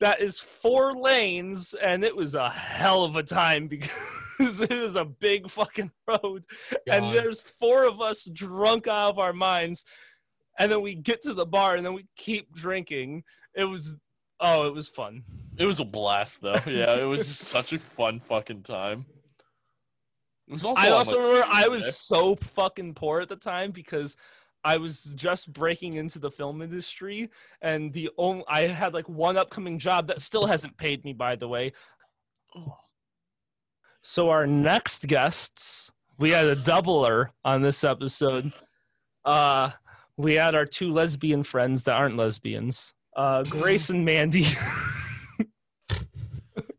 that is four lanes, and it was a hell of a time because it is a big fucking road, and there's four of us drunk out of our minds, and then we get to the bar, and then we keep drinking. It was, oh, it was fun. It was a blast though. Yeah, it was just such a fun fucking time. It was also I also remember I was so fucking poor at the time because I was just breaking into the film industry, and the only I had like one upcoming job that still hasn't paid me, by the way. So our next guests, we had a doubler on this episode. Uh, we had our two lesbian friends that aren't lesbians, uh, Grace and Mandy.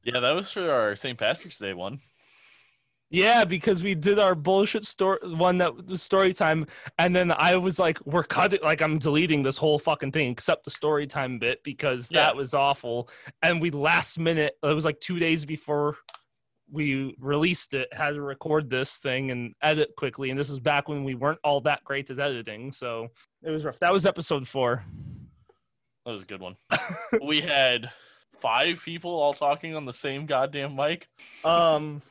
Yeah, that was for our St. Patrick's Day one. Yeah, because we did our bullshit story one that was story time, and then I was like, "We're cutting, like I'm deleting this whole fucking thing except the story time bit because Yeah. that was awful." And we last minute, it was like two days before we released it, had to record this thing and edit quickly. And this was back when we weren't all that great at editing, so it was rough. That was episode four. That was a good one. we had five people all talking on the same goddamn mic. Um,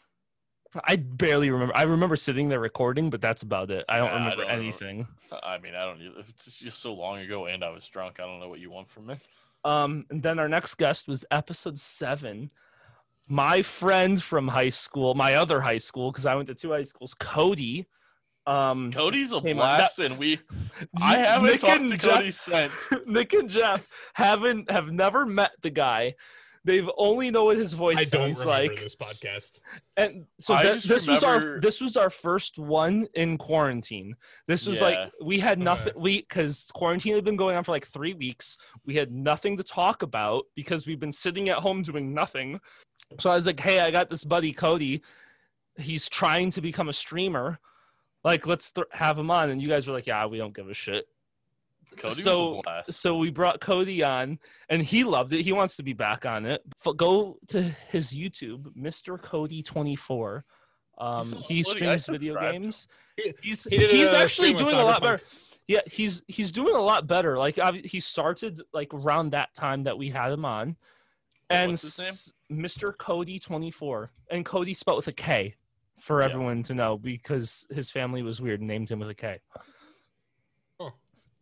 I barely remember. I remember sitting there recording, but that's about it. I don't Yeah, I remember don't remember. anything. I mean, I don't. It's just so long ago, and I was drunk. I don't know what you want from me. Um, and then our next guest was episode seven. My friend from high school, my other high school, because I went to two high schools, Cody. Um, Cody's a Came blast, and we. I haven't Nick talked and to Jeff- Cody since. Nick and Jeff haven't have never met the guy. They've only know what his voice I don't sounds like. this podcast. And so I that- just this was our this was our first one in quarantine. This was Yeah. like we had nothing Okay. we because quarantine had been going on for like three weeks. We had nothing to talk about because we've been sitting at home doing nothing. So I was like, "Hey, I got this buddy Cody. He's trying to become a streamer. Like, let's th- have him on." And you guys were like, "Yeah, we don't give a shit." Cody So- was a blast. So we brought Cody on, and he loved it. He wants to be back on it. Go to his YouTube, Mr. Cody twenty four. Um, he streams video games. He- He's he he's a actually doing a lot better. Yeah, he's he's doing a lot better. Like he started like around that time that we had him on, and what's his name? s- Mr. Cody twenty four, and Cody spelled with a K, for Yeah. everyone to know because his family was weird and named him with a K. Oh.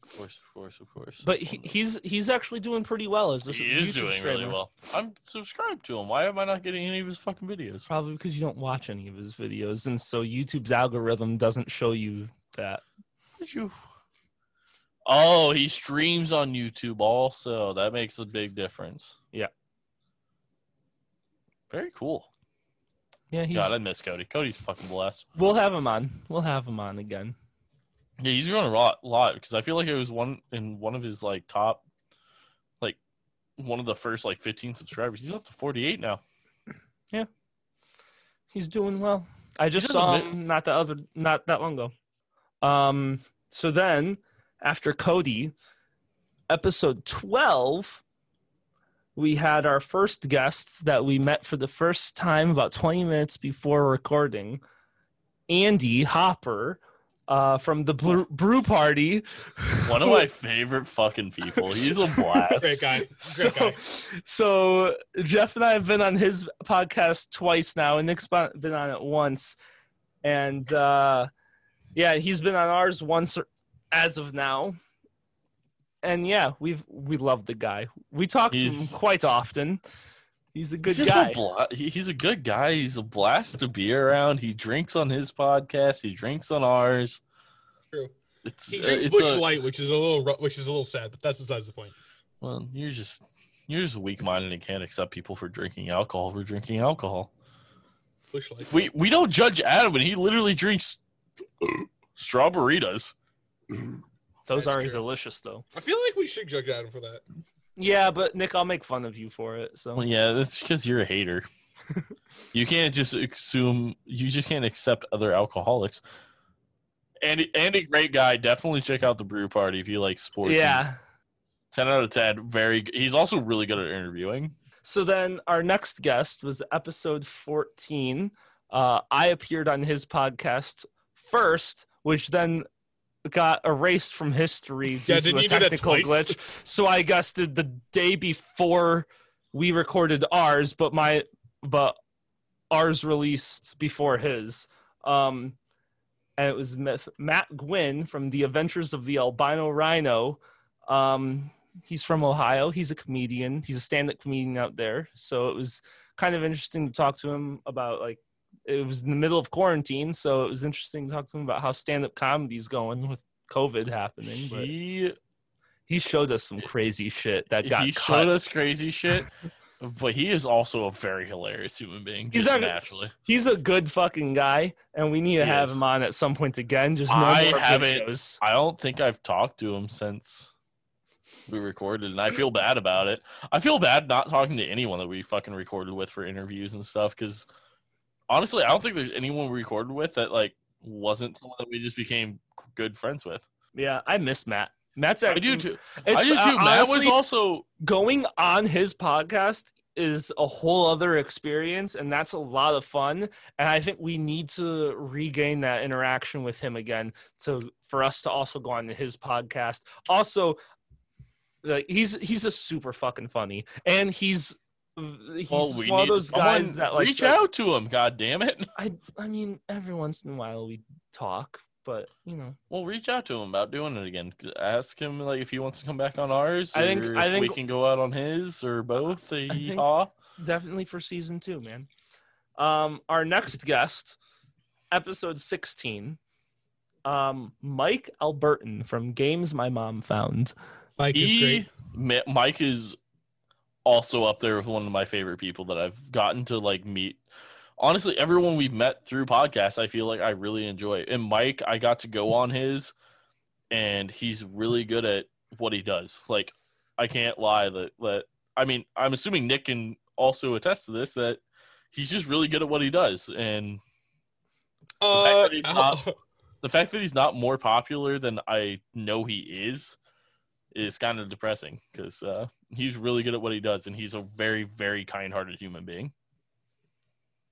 Of course, of course, of course. But he, he's he's actually doing pretty well as this he is YouTube doing streamer. really well. I'm subscribed to him. Why am I not getting any of his fucking videos? Probably because you don't watch any of his videos, and so YouTube's algorithm doesn't show you that. Did you? Oh, he streams on YouTube also. That makes a big difference. Very cool. Yeah, he's, God, I miss Cody. Cody's fucking blessed. we'll have him on. We'll have him on again. Yeah, he's growing a lot, lot because I feel like it was one in one of his like top, like one of the first like 15 subscribers. He's up to 48 now. Yeah, he's doing well. I just saw him not the other not that long ago. Um. So then, after Cody, episode twelve, we had our first guest that we met for the first time about twenty minutes before recording, Andy Hopper, uh, from the Brew, Brew Party. One of my favorite fucking people. He's a blast. Great guy. Great so, guy. so Jeff and I have been on his podcast twice now, and Nick's been been on it once, and uh, yeah, he's been on ours once as of now. And yeah, we've we love the guy. We talk to him quite often. He's a good He's guy. A bla- he- he's a good guy. He's a blast to be around. He drinks on his podcast. He drinks on ours. True. It's He uh, drinks it's Busch a- Light, which is a little which is a little sad, but that's besides the point. Well, you're just you're just weak minded and can't accept people for drinking alcohol for drinking alcohol. Busch Light. We we don't judge Adam, and he literally drinks strawberries. Those That's aren't true. delicious though. I feel like we should judge Adam for that. Yeah, but Nick, I'll make fun of you for it. So Well, yeah, that's because you're a hater. you can't just assume. You just can't accept other alcoholics. Andy, Andy, great guy. Definitely check out the brew party if you like sports. yeah. ten out of ten. Very. g- He's also really good at interviewing. So then our next guest was episode 14. Uh, I appeared on his podcast first, which then got erased from history due Yeah, to a you do that technical glitch. So I guested the day before we recorded ours, but my but ours released before his. Um, and it was Matt Gwynn from The Adventures of the Albino Rhino. Um, he's from Ohio. He's a comedian. He's a stand-up comedian out there. So it was kind of interesting to talk to him about like it was in the middle of quarantine, so it was interesting to talk to him about how stand-up comedy's going with COVID happening. But He he showed us some crazy shit that got he cut. showed us crazy shit, but he is also a very hilarious human being. He's just a, naturally. he's a good fucking guy, and we need to He have is. him on at some point again. Just no I haven't- videos. I don't think I've talked to him since we recorded, and I feel bad about it. I feel bad not talking to anyone that we fucking recorded with for interviews and stuff. Because honestly, I don't think there's anyone we recorded with that like wasn't someone that we just became good friends with. Yeah, I miss Matt. Matt's I actually, do too. It's, I do too. uh, Matt was also going on his podcast is a whole other experience and that's a lot of fun and i think we need to regain that interaction with him again to for us to also go on to his podcast also like he's he's a super fucking funny and he's He's Well, we one of those guys that like reach does- out to him. God damn it! I I mean, every once in a while we talk, but you know, Well, reach out to him about doing it again. Ask him like if he wants to come back on ours. I think- or I if we can go out on his or both. Yeehaw. definitely for season two, man. Um, our next guest, episode sixteen, um, Mike Alberton from Games My Mom Found. Mike is great. Ma- Mike is also up there with one of my favorite people that I've gotten to like meet. Honestly, everyone we've met through podcasts, I feel like I really enjoy. And Mike, I got to go on his, and he's really good at what he does. Like, I can't lie that that I mean, I'm assuming Nick can also attest to this that he's just really good at what he does, and Uh, that he's not- the fact that he's not more popular than I know he is is kind of depressing because uh, he's really good at what he does, and he's a very, very kind-hearted human being.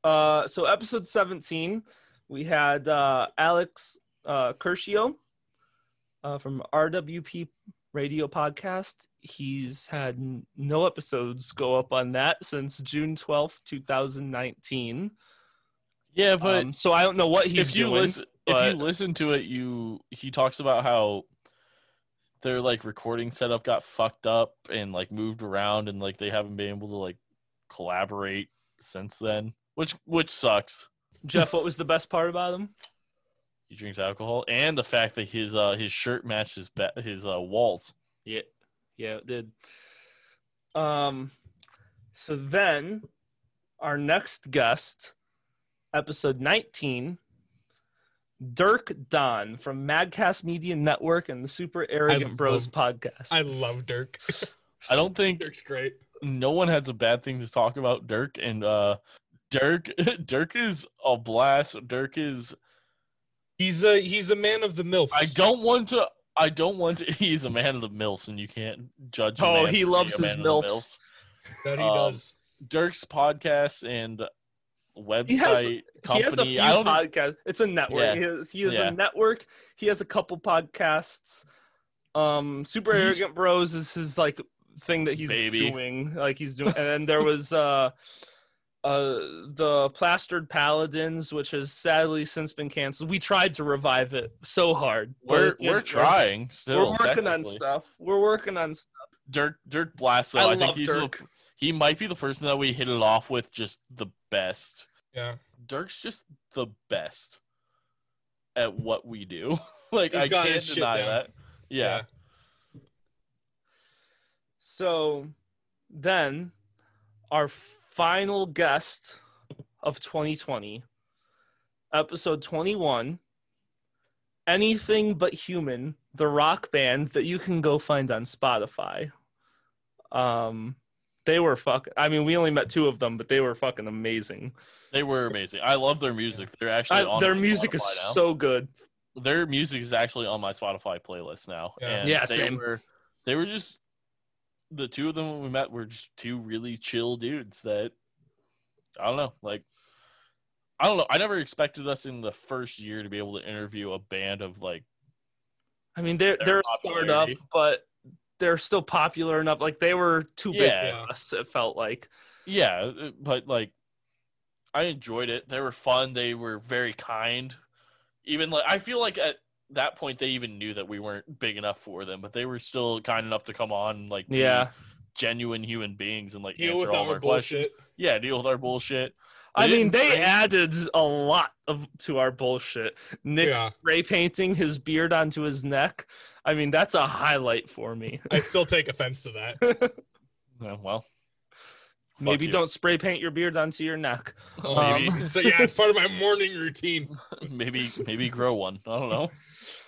Uh, so episode 17, we had uh, Alex uh, Curcio uh, from RWP Radio Podcast. He's had n- no episodes go up on that since June 12th, 2019. Yeah, but um, so I don't know what he's if you doing. listen, if you listen to it, you he talks about how their like recording setup got fucked up and like moved around, and like they haven't been able to like collaborate since then, which which sucks. Jeff, what was the best part about him? He drinks alcohol, and the fact that his uh his shirt matches ba- his uh walls. Yeah, yeah, it did. Um, so then our next guest, episode 19, Dirk Don from Madcast Media Network and the Super Arrogant love- Bros podcast. I love Dirk. I don't think Dirk's great. no one has a bad thing to talk about Dirk and uh Dirk Dirk is a blast. Dirk is He's a he's a man of the milfs. I don't want to I don't want to he's a man of the mills and you can't judge a Oh, man he loves his man of the milfs. that he um, does. Dirk's podcast and website He has- company. he has a few podcasts. It's a network. Yeah. He has, he has Yeah. a network. He has a couple podcasts. Um, Super He's- Arrogant Bros is his like thing that he's Baby. doing. Like he's doing, and then there was uh, uh, the Plastered Paladins, which has sadly since been canceled. We tried to revive it so hard. we're we're trying still. We're working on stuff. We're working on stuff. Dirk Dirk though. I I, think he's Dirk. The, he might be the person that we hit it off with just the best. Yeah. Dirk's just the best at what we do. like He's I can't deny that. Yeah. So then our final guest of 2020, episode 21, Anything But Human, the rock bands that you can go find on Spotify. Um they were fuck I mean we only met two of them, but they were fucking amazing. They were amazing. I love their music. They're actually I- on their my music is now. so good. their music is actually on my Spotify playlist now. Yeah. And Yeah, they same. Were, they were just the two of them when we met were just two really chill dudes that I don't know, like I don't know. I never expected us in the first year to be able to interview a band of like I mean they're Their they're a startup, but they're still popular enough. Like they were too big Yeah. for us, it felt like. yeah, uh, but like I enjoyed it. They were fun. They were very kind. Even like I feel like at that point they even knew that we weren't big enough for them, but they were still kind enough to come on, like Yeah. genuine human beings and like Deal answer with all of our our questions. bullshit. Yeah, deal with our bullshit. I mean, they train- added a lot of to our bullshit. Nick Yeah. spray painting his beard onto his neck. I mean, that's a highlight for me. I still take offense to that. Yeah, well, Maybe you. don't spray paint your beard onto your neck. Oh, Um, so yeah, it's part of my morning routine. maybe maybe grow one. I don't know.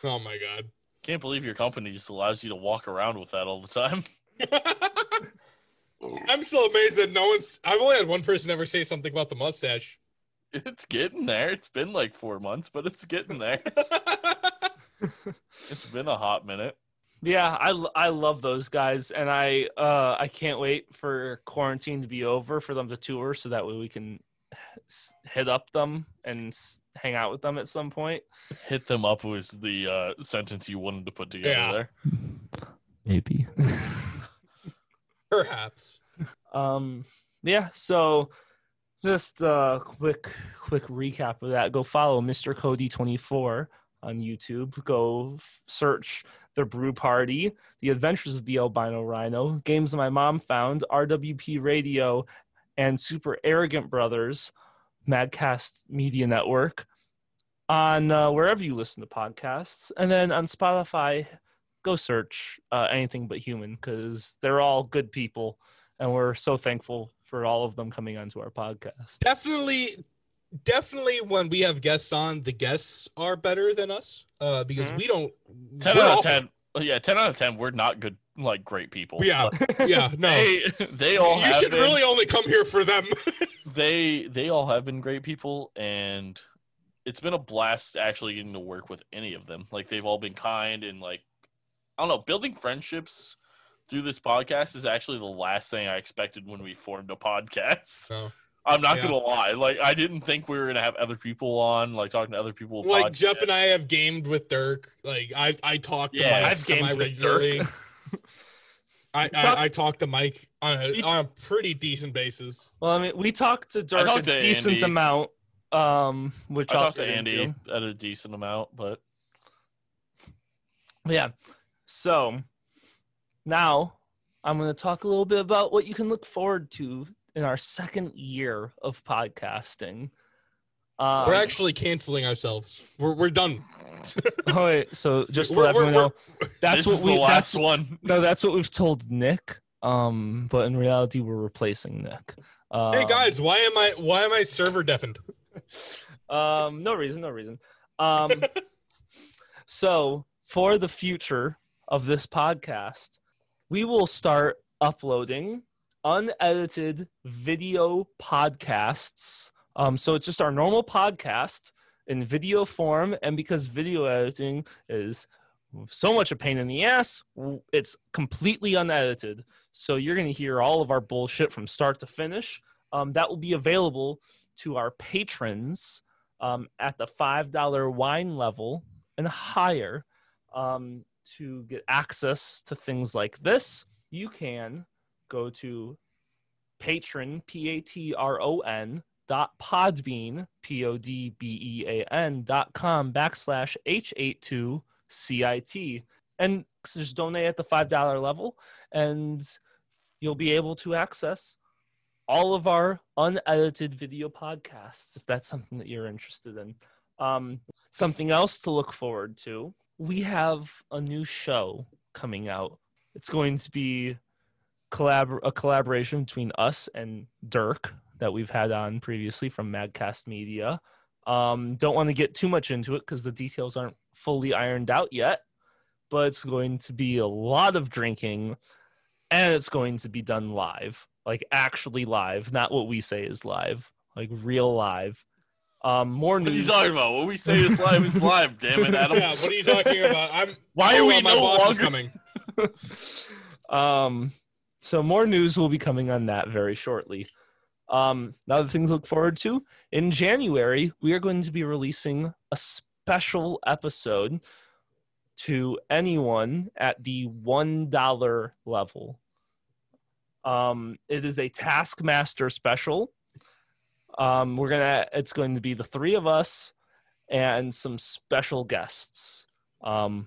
Oh my god. Can't believe your company just allows you to walk around with that all the time. I'm still amazed that no one's. I've only had one person ever say something about the mustache. It's getting there. It's been like four months, but it's getting there. It's been a hot minute. Yeah, I, I love those guys, and I uh I can't wait for quarantine to be over for them to tour, so that way we can hit up them and hang out with them at some point. Hit them up was the uh, sentence you wanted to put together Yeah. there. Maybe. Perhaps. Um, yeah, so just a quick quick recap of that. Go follow Mr. Cody 24 on YouTube. Go search the Brew Party, The Adventures of the Albino Rhino, Games My Mom Found, RWP Radio, and Super Arrogant Brothers, Madcast Media Network, on uh, wherever you listen to podcasts, and then on Spotify. Go search uh, anything but human because they're all good people, and we're so thankful for all of them coming onto our podcast. Definitely, definitely when we have guests on, the guests are better than us uh, because Mhm. we don't. 10 out of 10. oh, Yeah, 10 out of 10. We're not good, like, great people. Yeah, yeah, no. They, they all you have should been, really only come here for them. they they all have been great people and it's been a blast actually getting to work with any of them like they've all been kind and like i don't know building friendships through this podcast is actually the last thing i expected when we formed a podcast so, i'm not Yeah. gonna lie like i didn't think we were gonna have other people on like talking to other people like podcasts. Jeff and I have gamed with Dirk. Like I, I talk to Yeah, Mike I've gamed with semi-regularly. Dirk. I, I, I talk to Mike on a, on a pretty decent basis. Well, I mean, we talked to Dirk talked a to decent Andy. amount, um, which i talked to andy into. at a decent amount but Yeah. So now I'm going to talk a little bit about what you can look forward to in our second year of podcasting. Um, We're actually canceling ourselves. We're, we're done. all right. so just to We're- let everyone know, that's this what is we the that's last one no, that's what we've told Nick. Um, but in reality, we're replacing Nick. Um, Hey guys, why am I why am I server deafened? Um, no reason, no reason. Um, so for the future of this podcast, we will start uploading unedited video podcasts. Um, so it's just our normal podcast in video form, and because video editing is so much a pain in the ass, it's completely unedited. So you're going to hear all of our bullshit from start to finish. Um, that will be available to our patrons um, at the $5 wine level and higher um, to get access to things like this. You can go to patron, P A T R O N, dot podbean, P O D B E A N, dot com backslash H82 CIT. And just donate at the $5 level, and you'll be able to access all of our unedited video podcasts if that's something that you're interested in. Um, something else to look forward to we have a new show coming out. It's going to be collab- a collaboration between us and Dirk that we've had on previously from Madcast Media. Um, don't want to get too much into it because the details aren't fully ironed out yet, but it's going to be a lot of drinking and it's going to be done live, like actually live, not what we say is live, like real live. Um, more what are you talking about what we say is live is live damn it adam Yeah, what are you talking about? I'm Why are we well, my no boss is longer- coming? um, so more news will be coming on that very shortly. Um, now the things to look forward to in January, we are going to be releasing a special episode to anyone at the one dollar level. Um, it is a Taskmaster special. Um, we're gonna. It's going to be the three of us and some special guests. Um,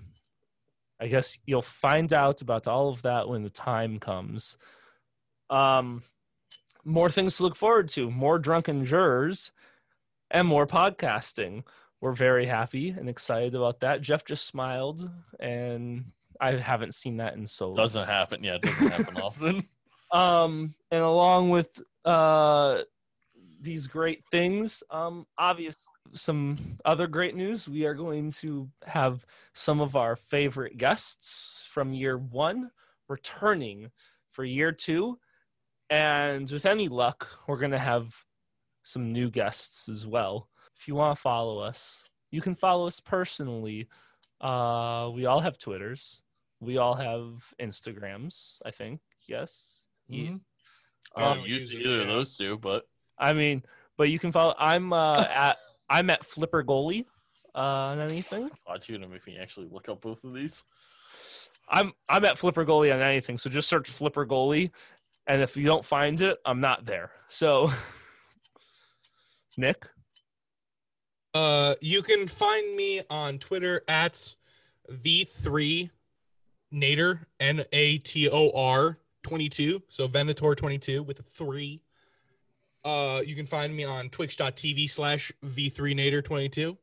I guess you'll find out about all of that when the time comes. Um, more things to look forward to, more drunken jurors, and more podcasting. We're very happy and excited about that. Jeff just smiled, and I haven't seen that in so long. doesn't happen yeah it doesn't happen often Um, and along with uh, these great things, um, obviously some other great news. We are going to have some of our favorite guests from year one returning for year two, and with any luck, we're going to have some new guests as well. If you want to follow us, you can follow us personally. Uh, we all have Twitters. We all have Instagrams. I think yes. Yeah. Mhm. I I don't don't use use either of those two, but I mean, but you can follow. I'm uh, at I'm at Flipper Goalie uh, on anything. God, you're gonna make me actually look up both of these. I'm I'm at Flipper Goalie on anything. So just search Flipper Goalie, And if you don't find it, I'm not there. So, Nick, Uh, you can find me on Twitter at v3 Nader N A T O R 22. So Venator 22 with a three. Uh, you can find me on twitch.tv slash v3nator 22.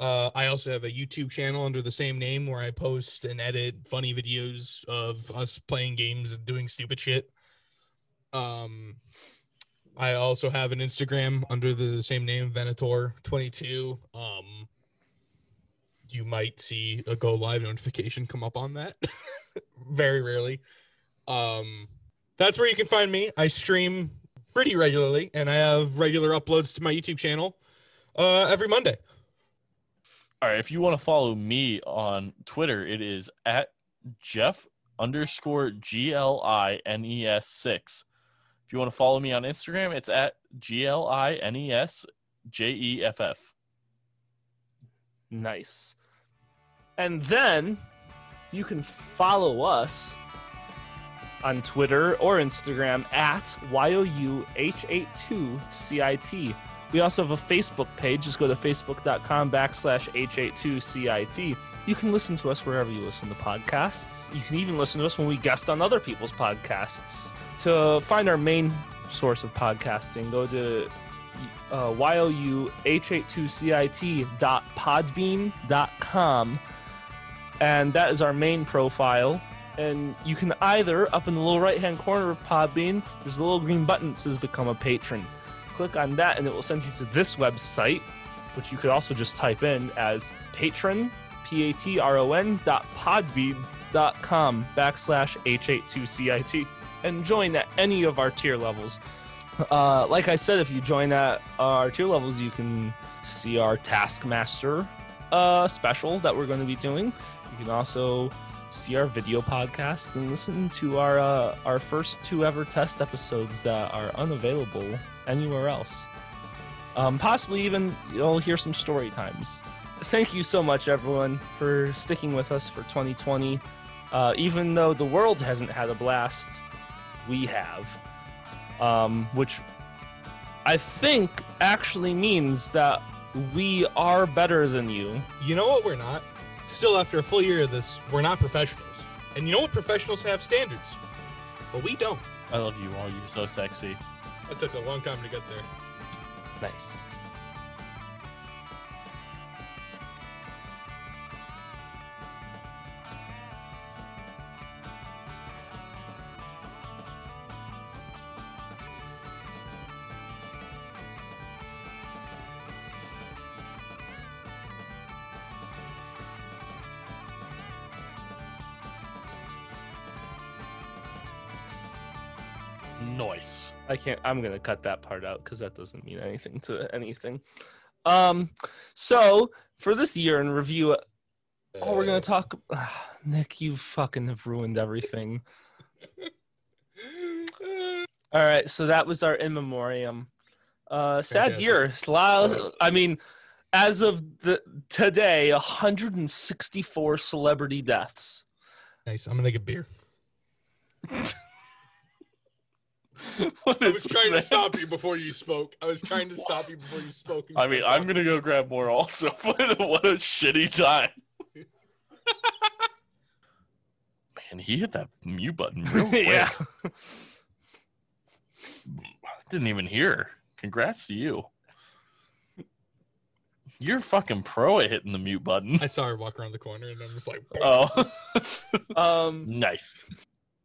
Uh, I also have a YouTube channel under the same name where I post and edit funny videos of us playing games and doing stupid shit. Um, I also have an Instagram under the same name, Venator22. Um, you might see a go live notification come up on that. Very rarely. Um, that's where you can find me. I stream pretty regularly, and I have regular uploads to my YouTube channel uh, every Monday. All right, if you want to follow me on Twitter, it is at Jeff underscore G L I N E S six. If you want to follow me on Instagram, it's at G L I N E S J E F F. nice. And then you can follow us on Twitter or Instagram at YOUH82CIT. We also have a Facebook page. Just go to facebook.com backslash H82CIT. You can listen to us wherever you listen to podcasts. You can even listen to us when we guest on other people's podcasts. To find our main source of podcasting, go to uh, youh82cit.podbean.com. And that is our main profile. And you can either, up in the little right hand corner of Podbean, there's a little green button that says Become a Patron. Click on that, and it will send you to this website, which you could also just type in as patron, P A T R O N dot podbean dot com backslash H82CIT. And join at any of our tier levels. Uh, like I said, if you join at our tier levels, you can see our Taskmaster uh, special that we're going to be doing. You can also see our video podcasts and listen to our uh, our first two ever test episodes that are unavailable anywhere else. Um, possibly even you'll hear some story times. Thank you so much, everyone, for sticking with us for 2020. Uh, even though the world hasn't had a blast, we have um, which I think actually means that we are better than you. You know what? We're not. Still, after a full year of this, we're not professionals. And you know what? Professionals have standards, but we don't. I love you all. You're so sexy. That took a long time to get there. Nice. I can't. I'm gonna cut that part out because that doesn't mean anything to anything. Um. So for this year in review, oh, we're gonna talk. Nick, you fucking have ruined everything. All right, so that was our in memoriam. Uh, sad Fantastic. year. It's I mean, as of the today, 164 celebrity deaths. Nice. I'm gonna get beer. What I was trying to stop you before you spoke. I was trying to stop you before you spoke. I mean, I'm gonna go grab more also. what a what a shitty time. Man, he hit that mute button real quick. yeah. Didn't even hear. Congrats to you. You're fucking pro at hitting the mute button. I saw her walk around the corner, and I'm just like, Oh, Um. nice.